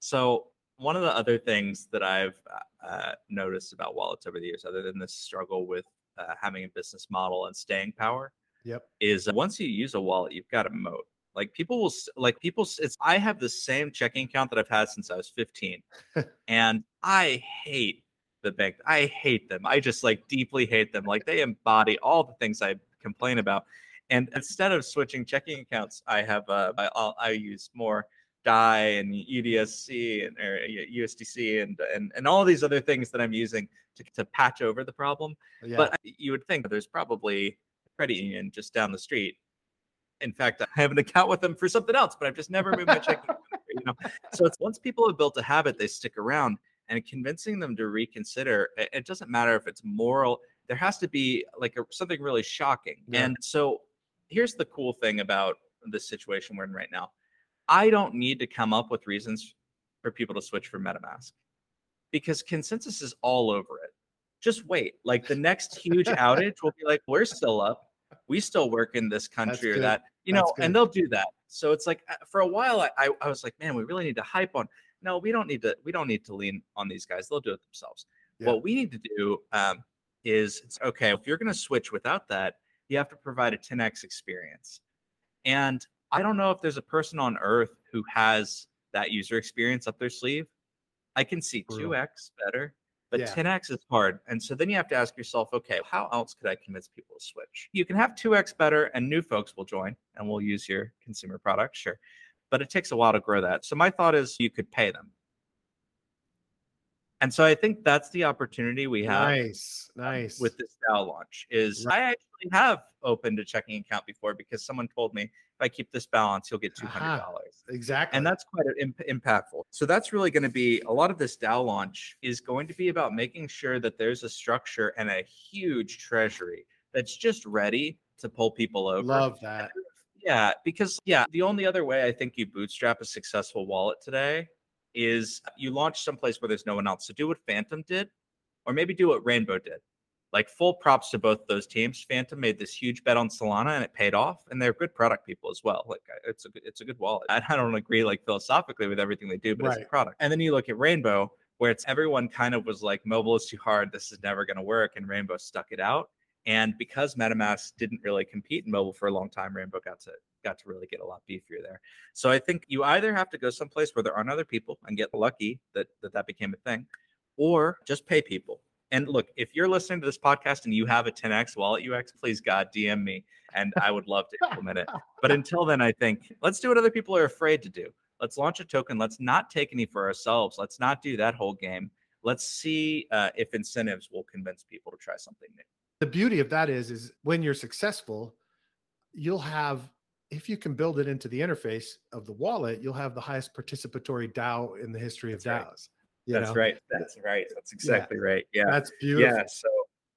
so one of the other things that I've uh, noticed about wallets over the years, other than this struggle with uh, having a business model and staying power, yep is once you use a wallet, you've got a moat. Like people will, like people, it's. I have the same checking account that I've had since I was 15, and I hate the bank. I hate them. I just like deeply hate them. Like they embody all the things I complain about. And instead of switching checking accounts, I have uh, I, I'll, I use more DAI and UDSC and or USDC and and and all these other things that I'm using to to patch over the problem. yeah But you would think there's probably a credit union just down the street. In fact, I have an account with them for something else, but I've just never moved my checking. you know, so it's once people have built a habit, they stick around, and convincing them to reconsider. It, it doesn't matter if it's moral. There has to be like a, something really shocking. Yeah. And so, here's the cool thing about the situation we're in right now. I don't need to come up with reasons for people to switch from MetaMask because ConsenSys is all over it. Just wait. Like the next huge outage will be like, we're still up. We still work in this country or that, you know, and they'll do that. So it's like uh, for a while, I, I, I was like, man, we really need to hype on. No, we don't need to. We don't need to lean on these guys. They'll do it themselves. Yeah. What we need to do um, is, okay. If you're going to switch without that, you have to provide a 10x experience. And I don't know if there's a person on earth who has that user experience up their sleeve. I can see 2x better, but Yeah. 10x is hard. And so then you have to ask yourself, okay, how else could I convince people to switch? You can have 2x better and new folks will join and will use your consumer product, sure. But it takes a while to grow that. So my thought is you could pay them. And so I think that's the opportunity we have Nice, nice. with this DAO launch is Right. I actually have opened a checking account before because someone told me if I keep this balance, you'll get two Aha. hundred dollars. exactly. And that's quite im- impactful. So that's really going to be a lot of this DAO launch is going to be about making sure that there's a structure and a huge treasury that's just ready to pull people over. love that. Yeah, because yeah, the only other way I think you bootstrap a successful wallet today is you launch someplace where there's no one else. So do what Phantom did, or maybe do what Rainbow did. Like full props to both those teams. Phantom made this huge bet on Solana and it paid off, and they're good product people as well. Like it's a good, it's a good wallet. I I don't agree like philosophically with everything they do, but it's a product. And then you look at Rainbow, where it's everyone kind of was like, mobile is too hard. This is never going to work, and Rainbow stuck it out. And because MetaMask didn't really compete in mobile for a long time, Rainbow got to got to really get a lot beefier there. So I think you either have to go someplace where there aren't other people and get lucky that that, that became a thing, or just pay people. And look, if you're listening to this podcast and you have a 10x wallet UX, please God DM me, and I would love to implement it. But until then, I think let's do what other people are afraid to do. Let's launch a token. Let's not take any for ourselves. Let's not do that whole game. Let's see uh, if incentives will convince people to try something new. the beauty of that is is when you're successful you'll have if you can build it into the interface of the wallet you'll have the highest participatory dao in the history of That's daos you That's know? right. That's right. That's exactly right. Yeah. that's beautiful Yeah. So,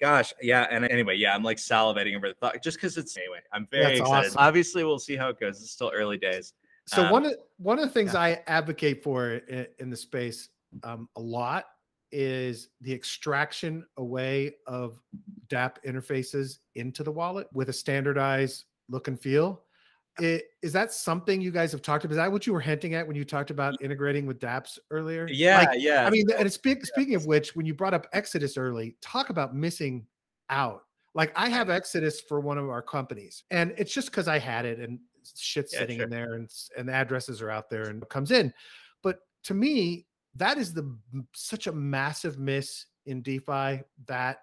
gosh, yeah. And anyway, yeah, I'm like salivating over the thought just because it's anyway. I'm very That's excited. awesome. Obviously, we'll see how it goes. It's still early days. so um, one of one of the things yeah. i advocate for in, in the space um, a lot is the extraction away of dApp interfaces into the wallet with a standardized look and feel I- Is that something you guys have talked about? Is that what you were hinting at when you talked about mm. integrating with dApps earlier? Yeah. Like, yeah. I mean, and speak, speaking of which, when you brought up Exodus early, talk about missing out. Like I have Exodus for one of our companies, and it's just because I had it and shit's Yeah, sitting sure. in there, and and the addresses are out there and it comes in. But to me, that is the such a massive miss in DeFi that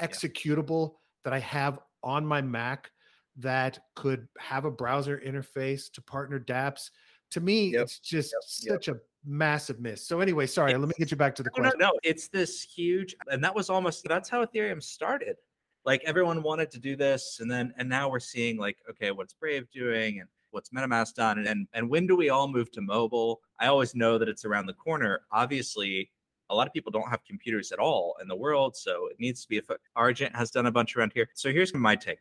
executable that I have on my Mac that could have a browser interface to partner dApps. To me, Yep, it's just yep. such a massive miss. So anyway, sorry, let me get you back to the No, no, question. no. It's this huge, and that was almost that's how Ethereum started. Like everyone wanted to do this, and then and now we're seeing like, okay, what's Brave doing, and what's MetaMask done, and and, and when do we all move to mobile? I always know that it's around the corner. Obviously, a lot of people don't have computers at all in the world, so it needs to be. A fo- Argent has done a bunch around here. So here's my take: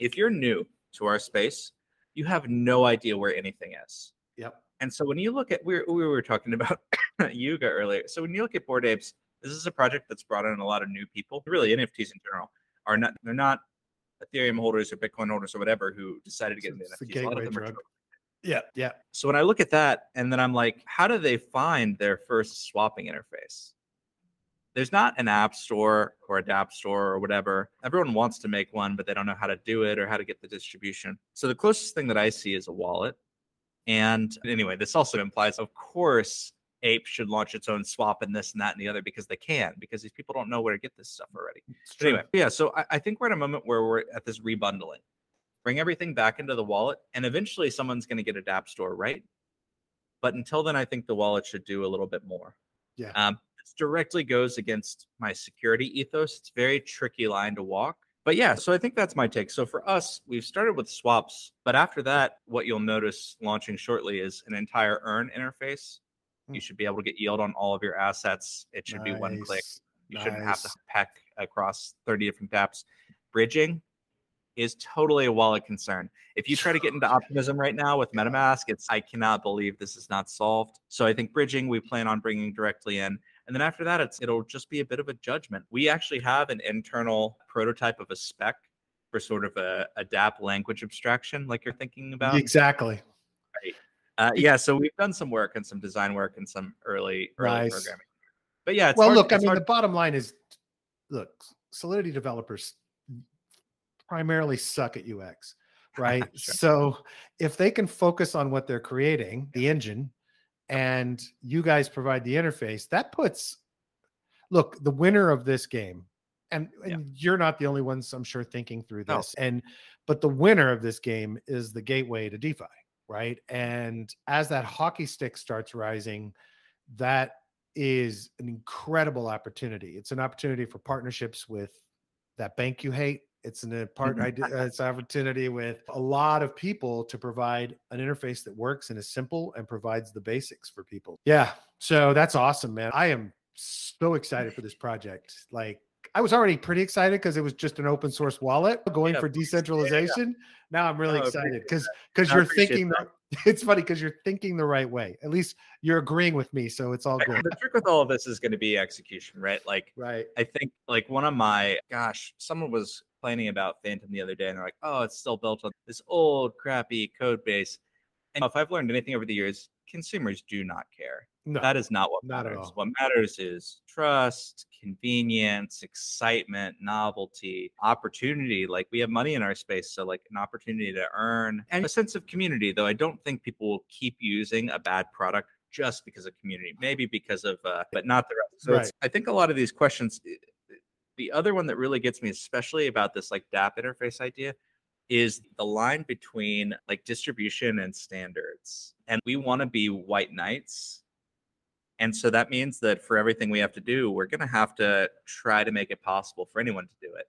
if you're new to our space, you have no idea where anything is. Yep. And so when you look at we were, we were talking about Yuga earlier. So when you look at Bored Apes, this is a project that's brought in a lot of new people. Really, NFTs in general are not they're not Ethereum holders or Bitcoin holders or whatever who decided to get into It's the NFTs. A lot of them are. Yeah. Yeah. so when I look at that, and then I'm like, how do they find their first swapping interface? There's not an app store or a DApp store or whatever. Everyone wants to make one, but they don't know how to do it or how to get the distribution. So the closest thing that I see is a wallet. And anyway, this also implies, of course, Ape should launch its own swap and this and that and the other because they can, because these people don't know where to get this stuff already. Anyway, yeah. So I, I think we're at a moment where we're at this rebundling. Bring everything back into the wallet, and eventually someone's going to get a DApp store, right? But until then, I think the wallet should do a little bit more. Yeah. Um, this directly goes against my security ethos. It's a very tricky line to walk. But yeah, so I think that's my take. So for us, we've started with swaps, but after that, what you'll notice launching shortly is an entire earn interface. Hmm. You should be able to get yield on all of your assets. It should be one click. Nice, You shouldn't have to nice. peck across 30 different apps. Bridging is totally a wallet concern. If you try to get into optimism right now with MetaMask, it's I cannot believe this is not solved. So I think bridging we plan on bringing directly in. And then after that, it's it'll just be a bit of a judgment. We actually have an internal prototype of a spec for sort of a, a DApp language abstraction, like you're thinking about. Exactly. Uh, yeah, so we've done some work and some design work and some early early Nice. programming. But yeah, it's well, hard- look, I mean, hard- the bottom line is look, Solidity developers primarily suck at UX, right? Sure. So if they can focus on what they're creating, the engine, and you guys provide the interface, that puts look, the winner of this game, and, Yeah. you're not the only ones, I'm sure, thinking through No. this. And but the winner of this game is the gateway to DeFi, right? And as that hockey stick starts rising, that is an incredible opportunity. It's an opportunity for partnerships with that bank you hate. It's an part. Mhm. It's an opportunity with a lot of people to provide an interface that works and is simple and provides the basics for people. Yeah, so that's awesome, man. I am so excited for this project. Like I was already pretty excited because it was just an open source wallet going Yeah, for course. Yeah, decentralization. Now I'm really No, excited because because you're thinking. that. It's funny because you're thinking the right way. At least you're agreeing with me, so it's all good. The trick with all of this is going to be execution, right? Like right. I think like one of my gosh, someone was complaining about Phantom the other day, and they're like, "Oh, it's still built on this old crappy code base." And if I've learned anything over the years, consumers do not care. No, That is not what Not at matters. all. What matters is trust, convenience, excitement, novelty, opportunity. Like we have money in our space, so like an opportunity to earn and a sense of community. Though I don't think people will keep using a bad product just because of community. Maybe because of, uh, but not the rest. So it's, I think a lot of these questions. The other one that really gets me, especially about this like DApp interface idea, is the line between like distribution and standards. And we want to be white knights. And so that means that for everything we have to do, we're going to have to try to make it possible for anyone to do it.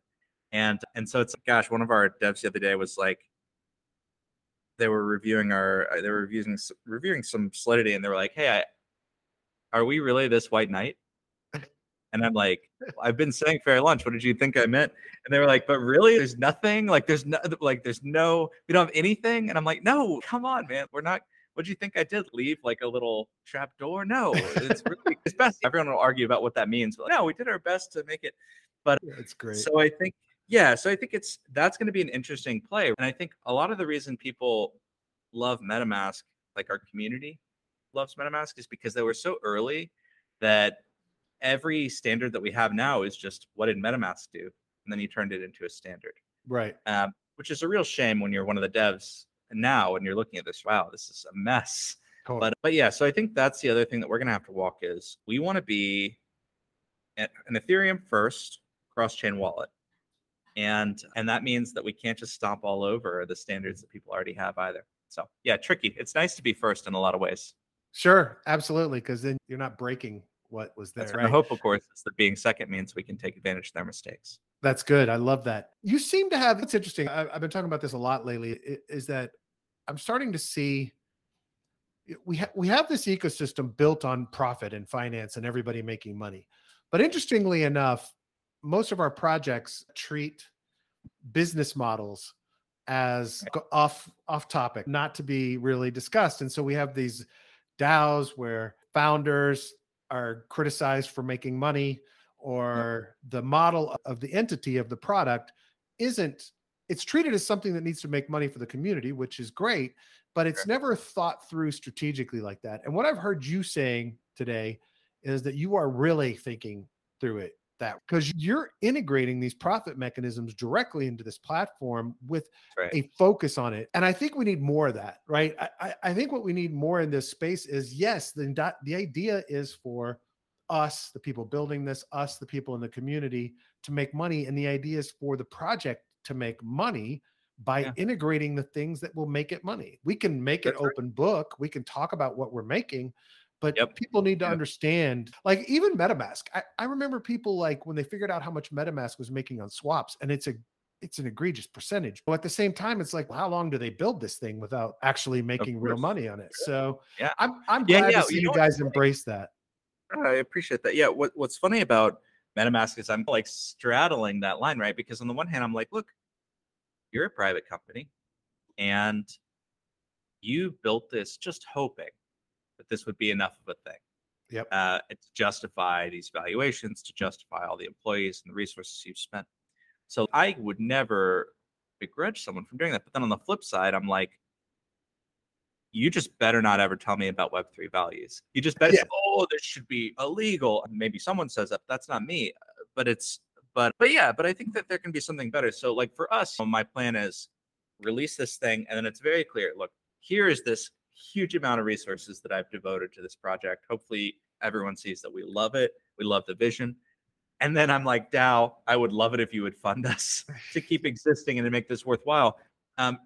And and so it's gosh, one of our devs the other day was like they were reviewing our uh, they were reviewing reviewing some solidity and they were like, "Hey, I, are we really this white knight?" And I'm like, I've been saying fair launch. What did you think I meant? And they were like, but really, there's nothing. Like, there's no, like, there's no, we don't have anything. And I'm like, no, come on, man. We're not. What do you think I did? Leave like a little trap door? No, it's really it's best. Everyone will argue about what that means. But no, we did our best to make it. But it's great. So I think, yeah, so I think it's that's going to be an interesting play. And I think a lot of the reason people love MetaMask, like our community loves MetaMask, is because they were so early that every standard that we have now is just what did MetaMask do? And then you turned it into a standard, right. um, which is a real shame when you're one of the devs now and you're looking at this. Wow, this is a mess. But but yeah, so I think that's the other thing that we're gonna have to walk is we want to be an Ethereum first cross-chain wallet. And and that means that we can't just stomp all over the standards that people already have either. So yeah, tricky. It's nice to be first in a lot of ways. Sure, absolutely, because then you're not breaking what was there. That's right. The hope, of course, is that being second means we can take advantage of their mistakes. That's good. I love that. You seem to have. It's interesting. I, I've been talking about this a lot lately. Is that I'm starting to see we have we have this ecosystem built on profit and finance and everybody making money. But interestingly enough, most of our projects treat business models as off off topic, not to be really discussed. And so we have these DAOs where founders are criticized for making money or the model of the entity of the product isn't it's treated as something that needs to make money for the community which is great but it's never thought through strategically like that. And what i've heard you saying today is that you are really thinking through it that because you're integrating these profit mechanisms directly into this platform with right. a focus on it. And I think we need more of that, right? I, I, think what we need more in this space is yes, the, the idea is for us, the people building this, us, the people in the community to make money. And the idea is for the project to make money by Yeah. integrating the things that will make it money. We can make it right. open book, we can talk about what we're making. But Yep. people need to Yep. understand, like even MetaMask. I, I remember people like when they figured out how much MetaMask was making on swaps, and it's a it's an egregious percentage. But at the same time, it's like, well, how long do they build this thing without actually making real money on it? So Yeah. I'm I'm Yeah, glad yeah, to see you you, know guys embrace that. I appreciate that. Yeah. What, what's funny about MetaMask is I'm like straddling that line, right? Because on the one hand, I'm like, look, you're a private company and you built this just hoping that this would be enough of a thing Yep. uh, to justify these valuations, to justify all the employees and the resources you've spent. So I would never begrudge someone from doing that. But then on the flip side, I'm like, you just better not ever tell me about Web3 values. You just better, Yeah. say, oh, this should be illegal. And Maybe someone says that. That's not me. But it's, but, but yeah, but I think that there can be something better. So, like for us, my plan is release this thing. And then it's very clear look, here is this huge amount of resources that I've devoted to this project. Hopefully, everyone sees that we love it. We love the vision. And then I'm like, DAO, I would love it if you would fund us to keep existing and to make this worthwhile. Um,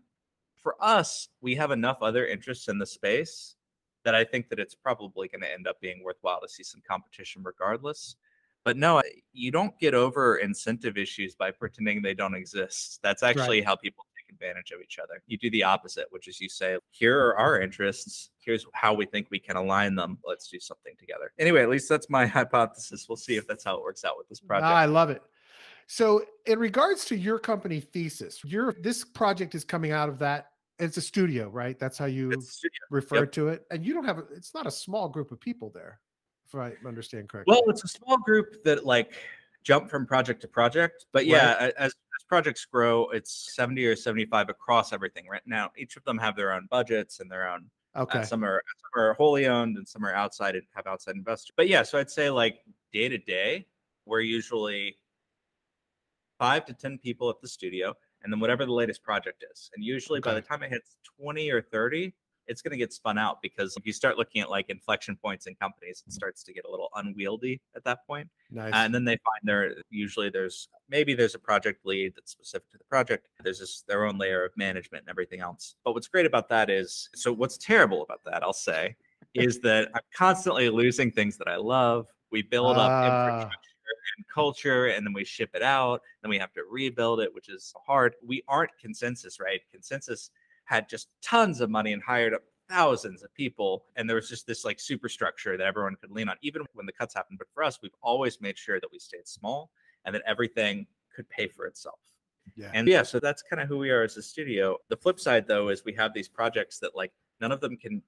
for us, we have enough other interests in the space that I think that it's probably going to end up being worthwhile to see some competition regardless. But no, you don't get over incentive issues by pretending they don't exist. That's actually right. how people advantage of each other. You do the opposite, which is you say, here are our interests. Here's how we think we can align them. Let's do something together. Anyway, at least that's my hypothesis. We'll see if that's how it works out with this project. I love it. So, in regards to your company thesis, your this project is coming out of that. It's a studio, right? That's how you refer yep. to it. And you don't have. It's not a small group of people there, if I understand correctly. Well, it's a small group that like jump from project to project. But yeah, right. as, as projects grow, it's seventy or seventy-five across everything. Right now, each of them have their own budgets and their own. Uh, okay. Uh, some are some are wholly owned and some are outside and have outside investors. But yeah, so I'd say like day to day, we're usually five to 10 people at the studio, and then whatever the latest project is. And usually okay. by the time it hits 20 or 30, it's going to get spun out because if you start looking at like inflection points in companies, it starts to get a little unwieldy at that point. Nice. and then they find there usually there's maybe there's a project lead that's specific to the project. There's this their own layer of management and everything else. But what's great about that is so what's terrible about that, I'll say, is that I'm constantly losing things that I love. We build up uh, infrastructure and culture and then we ship it out then we have to rebuild it which is hard we aren't ConsenSys right ConsenSys had just tons of money and hired up thousands of people and there was just this like superstructure that everyone could lean on even when the cuts happened but for us we've always made sure that we stayed small and that everything could pay for itself yeah. And yeah, so that's kind of who we are as a studio. The flip side though is we have these projects that like none of them can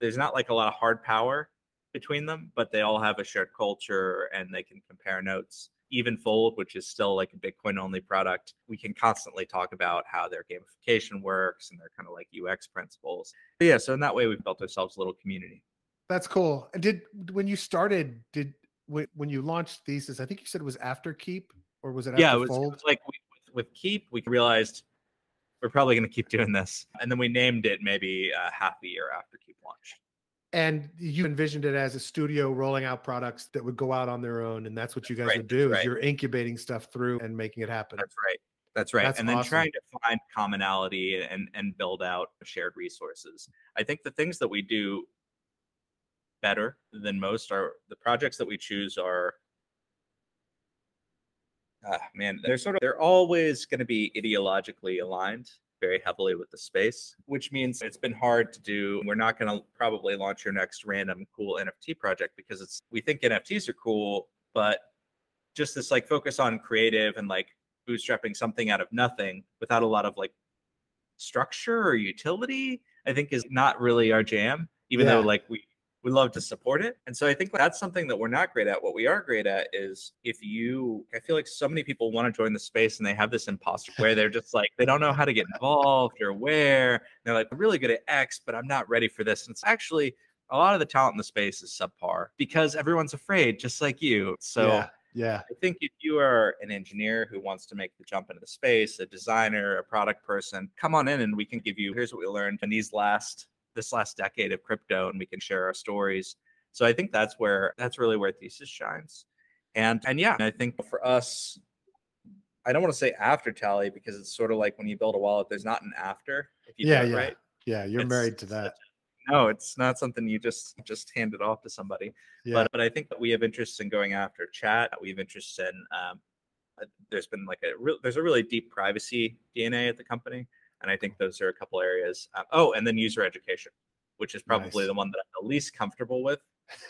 there's not like a lot of hard power between them, but they all have a shared culture and they can compare notes. Even Fold, which is still like a Bitcoin only product, we can constantly talk about how their gamification works and their kind of like UX principles. But yeah, so in that way, we've built ourselves a little community. That's cool. And did when you started, did when you launched Thesis, I think you said it was after Keep or was it? yeah, it was, it was, like we, with, with Keep, we realized we're probably going to keep doing this, and then we named it maybe uh, half a year after Keep launched and you envisioned it as a studio rolling out products that would go out on their own and that's what you guys right, would do right. is you're incubating stuff through and making it happen. That's right that's right that's and then trying to find commonality and and build out shared resources. I think the things that we do better than most are the projects that we choose are ah, man they're sort of they're always going to be ideologically aligned very heavily with the space, which means it's been hard to do. We're not going to probably launch your next random cool NFT project because it's we think NFTs are cool, but just this like focus on creative and like bootstrapping something out of nothing without a lot of like structure or utility, I think is not really our jam. Even yeah. though like we we love to support it. And so I think that's something that we're not great at. What we are great at is if you, I feel like so many people want to join the space and they have this imposter where they're just like, they don't know how to get involved or where. They're like, I'm really good at X, but I'm not ready for this. And it's actually a lot of the talent in the space is subpar because everyone's afraid, just like you. So, yeah. Yeah. I think if you are an engineer who wants to make the jump into the space, a designer, a product person, come on in and we can give you here's what we learned in these last this last decade of crypto and we can share our stories. So I think that's where that's really where thesis shines. And and yeah, I think for us, I don't want to say after tally because it's sort of like when you build a wallet, there's not an after. If you yeah, yeah. right. Yeah, you're it's, married to that. No, it's not something you just just hand it off to somebody. Yeah. But but I think that we have interest in going after chat. We have interest in um, uh, there's been like a real there's a really deep privacy DNA at the company. And I think those are a couple areas. Uh, oh, and then user education, which is probably nice. the one that I'm the least comfortable with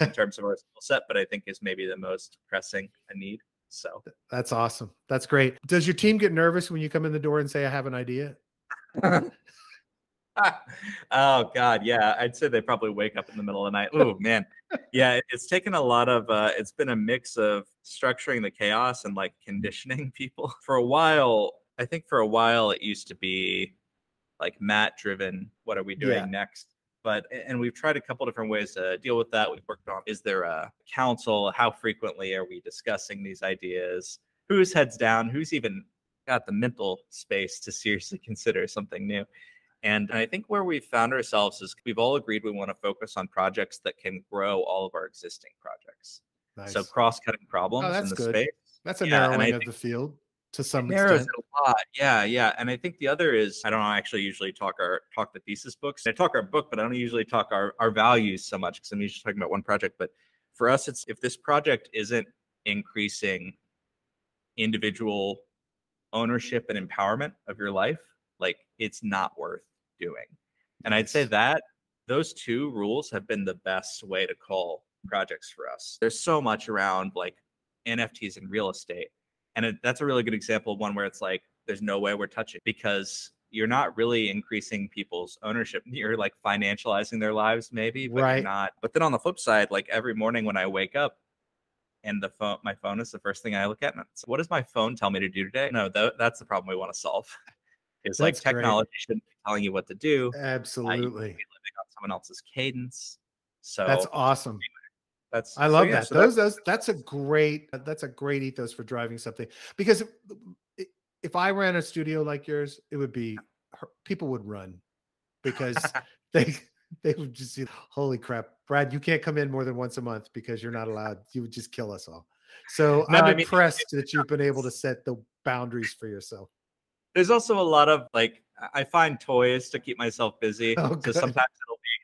in terms of our skill set, but I think is maybe the most pressing a need. So that's awesome. That's great. Does your team get nervous when you come in the door and say, I have an idea? oh God, yeah. I'd say they probably wake up in the middle of the night. Oh man, yeah. It's taken a lot of. Uh, it's been a mix of structuring the chaos and like conditioning people. For a while, I think for a while it used to be like Matt driven. What are we doing yeah. next? But and we've tried a couple different ways to deal with that. We've worked on is there a council? How frequently are we discussing these ideas? Who's heads down? Who's even got the mental space to seriously consider something new? And I think where we've found ourselves is we've all agreed we want to focus on projects that can grow all of our existing projects. Nice. So cross-cutting problems oh, in the good. space. That's a yeah, narrowing of the field to some narrows extent. a lot. Yeah, yeah. And I think the other is I don't actually usually talk our talk the thesis books. I talk our book, but I don't usually talk our our values so much because I'm usually talking about one project. But for us, it's if this project isn't increasing individual ownership and empowerment of your life, like it's not worth doing. And I'd say that those two rules have been the best way to call projects for us. There's so much around like NFTs and real estate. And it, that's a really good example of one where it's like, there's no way we're touching because you're not really increasing people's ownership. You're like financializing their lives, maybe, but Right. you're not. But then on the flip side, like every morning when I wake up, and the phone, my phone is the first thing I look at. And it's, what does my phone tell me to do today? No, tha- that's the problem we want to solve. Is like That's great. technology shouldn't be telling you what to do. Uh, you Absolutely. be living on someone else's cadence. So That's awesome. That's I so love yeah, that. so Those, those, that's a great, uh, that's a great ethos for driving something. Because if- i- ran a studio like yours, it would be people would run because they they would just see, holy crap, Brad, you can't come in more than once a month because you're not allowed. You would just kill us all. So No, I'm I mean, impressed that you've been able to set the boundaries for yourself. there's also a lot of like I- find toys to keep myself busy. Oh, so sometimes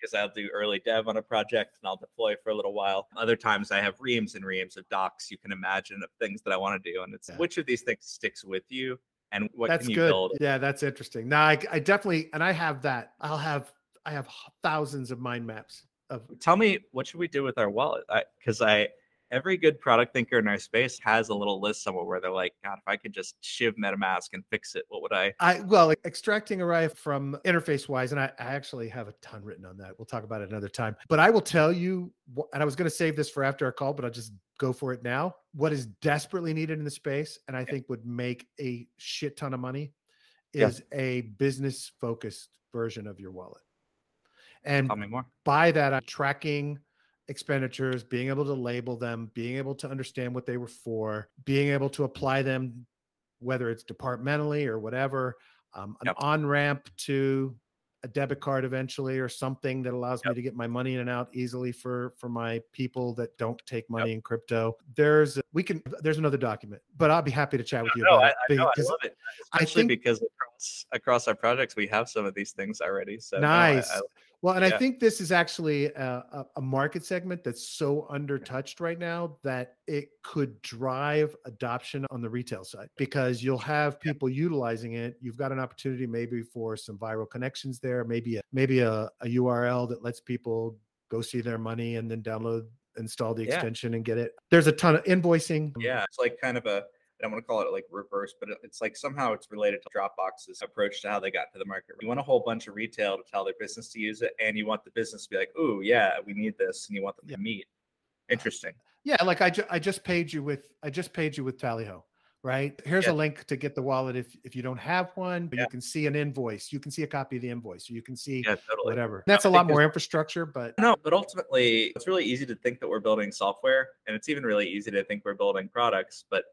because I'll do early dev on a project and I'll deploy for a little while. Other times I have reams and reams of docs you can imagine of things that I want to do, and it's Yeah. which of these things sticks with you and what that's can you good. build. Yeah, that's interesting. Now I, I definitely, and I have that. I'll have, I have thousands of mind maps of Tell me what should we do with our wallet? Because I, every good product thinker in our space has a little list somewhere where they're like, God, if I could just shiv MetaMask and fix it, what would I? I well, like, extracting array from interface wise, and I, I actually have a ton written on that. We'll talk about it another time. But I will tell you, and I was going to save this for after our call, but I'll just go for it now. What is desperately needed in the space, and I think would make a shit ton of money, Yeah. is a business focused version of your wallet. And Tell me more. by that, I'm tracking expenditures, being able to label them, being able to understand what they were for, being able to apply them, whether it's departmentally or whatever, um, an Yep. on ramp to a debit card eventually or something that allows me to get my money in and out easily for for my people that don't take money in crypto there's we can there's another document but i'll be happy to chat with you No, about I, it I know, I because- love it, I think- because across across our projects we have some of these things already. So no, nice I- well and i think this is actually a, a, a market segment that's so undertouched right now that it could drive adoption on the retail side because you'll have people utilizing it. You've got an opportunity maybe for some viral connections there maybe a, maybe a, a url that lets people go see their money and then download install the Yeah. extension and get it. There's a ton of invoicing. Yeah, it's like kind of a. I don't want to call it like reverse, but it's like somehow it's related to Dropbox's approach to how they got to the market. You want a whole bunch of retail to tell their business to use it, and you want the business to be like, "Ooh, yeah, we need this," and you want them Yeah. to meet. Interesting. Yeah, like I, ju- I just paid you with I just paid you with Tally Ho, right? Here's Yeah. a link to get the wallet if if you don't have one, but Yeah. you can see an invoice. You can see a copy of the invoice. You can see Yeah, totally. whatever. That's a lot more infrastructure, but No, but ultimately, it's really easy to think that we're building software, and it's even really easy to think we're building products, but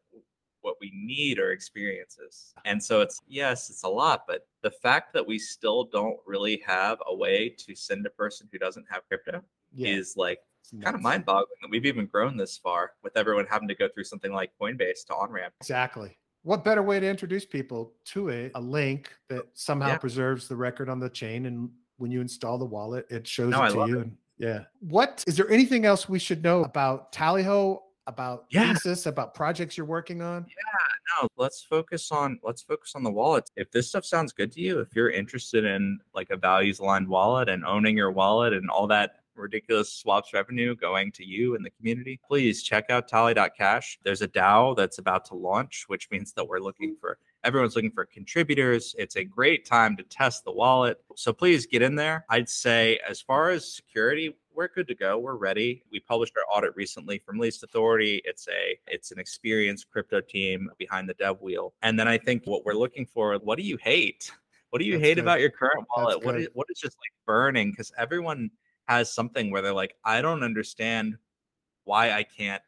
what we need are experiences. And so it's yes, it's a lot, but the fact that we still don't really have a way to send a person who doesn't have crypto yeah, is like kind of mind boggling that we've even grown this far with everyone having to go through something like Coinbase to on ramp. Exactly. What better way to introduce people to it? A link that somehow Yeah. preserves the record on the chain, and when you install the wallet, it shows No, it to you. And yeah. What is there anything else we should know about Tally Ho? About Yeah. thesis, about projects you're working on? Yeah, no let's focus on let's focus on the wallet if this stuff sounds good to you if you're interested in like a values aligned wallet and owning your wallet and all that ridiculous swaps revenue going to you and the community please check out tally.cash there's a dao that's about to launch which means that we're looking for everyone's looking for contributors. It's a great time to test the wallet. So please get in there. I'd say as far as security we're good to go. We're ready. We published our audit recently from Least Authority. It's a it's an experienced crypto team behind the dev wheel. And then I think what we're looking for, what do you hate? What do you That's hate good. about your current That's wallet? What good. is what is just like burning? Because everyone has something where they're like, I don't understand why I can't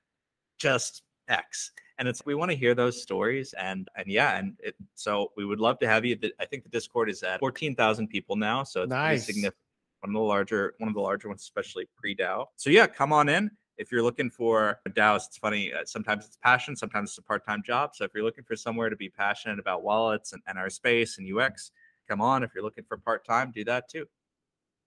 just X. And it's we want to hear those stories and and yeah, and it, so we would love to have you. I think the Discord is at fourteen thousand people now, so it's Nice. pretty significant one of the larger one of the larger ones especially pre-dao so yeah come on in if you're looking for a DAOs, it's funny. Uh, sometimes it's passion, sometimes it's a part-time job. So if you're looking for somewhere to be passionate about wallets and, and our space and UX, come on. If you're looking for part-time, do that too.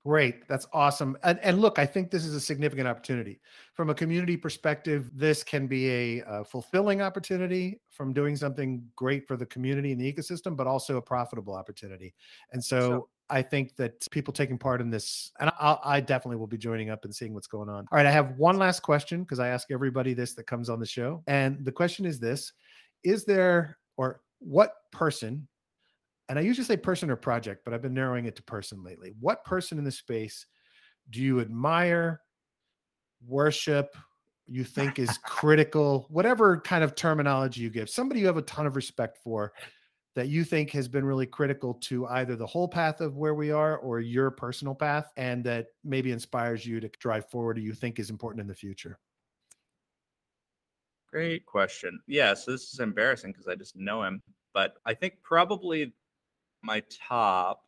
Great. That's awesome. And, and, look, I think this is a significant opportunity. From a community perspective, this can be a, a, fulfilling opportunity from doing something great for the community and the ecosystem, but also a profitable opportunity. And so, so I think that people taking part in this, and I, I definitely will be joining up and seeing what's going on. All right. I have one last question because I ask everybody this that comes on the show. And the question is this Is there, or what person and I usually say person or project, but I've been narrowing it to person lately. What person in the space do you admire, worship, you think is critical, whatever kind of terminology you give, somebody you have a ton of respect for that you think has been really critical to either the whole path of where we are or your personal path and that maybe inspires you to drive forward or you think is important in the future? Great question. Yeah, so this is embarrassing because I just know him, but I think probably my top.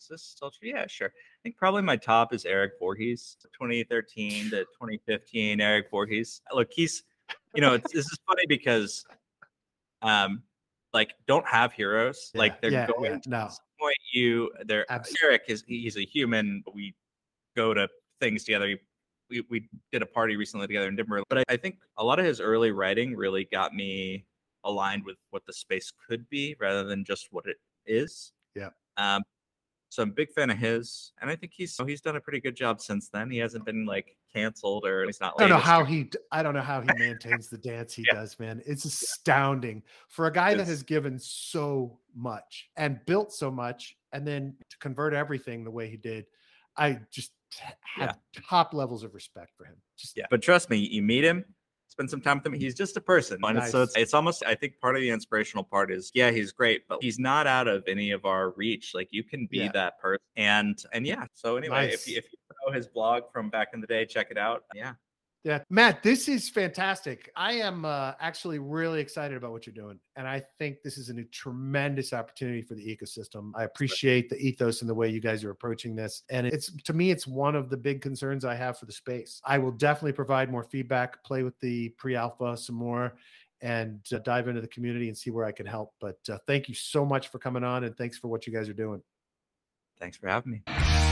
Is this still true? Yeah, sure. I think probably my top is Eric Voorhees, 2013 to 2015. Eric Voorhees. Look, he's, you know, this is funny because, um, like don't have heroes. Yeah, like they're yeah, going yeah, to no. point you. They're Absolutely. Eric is he's a human. We go to things together. We, we did a party recently together in Denver. But I, I think a lot of his early writing really got me aligned with what the space could be rather than just what it is. Yeah. Um, so I'm a big fan of his, and I think he's he's done a pretty good job since then. He hasn't been like canceled or he's not. Like I don't know how he. I don't know how he maintains the dance he yeah. does, man. It's astounding for a guy it's, that has given so much and built so much, and then to convert everything the way he did. I just have yeah. top levels of respect for him. Just yeah, but trust me, you meet him, spend some time with him. He's just a person. And uh, nice. so it's, it's almost, I think part of the inspirational part is, yeah, he's great, but he's not out of any of our reach. Like you can be yeah. that person. And, and yeah. So anyway, nice. if, you, if you know his blog from back in the day, check it out. Yeah. Yeah, Matt, this is fantastic. I am uh, actually really excited about what you're doing, and I think this is a new, tremendous opportunity for the ecosystem. I appreciate the ethos and the way you guys are approaching this, and it's to me, it's one of the big concerns I have for the space. I will definitely provide more feedback, play with the pre-alpha some more, and uh, dive into the community and see where I can help. But uh, thank you so much for coming on, and thanks for what you guys are doing. Thanks for having me.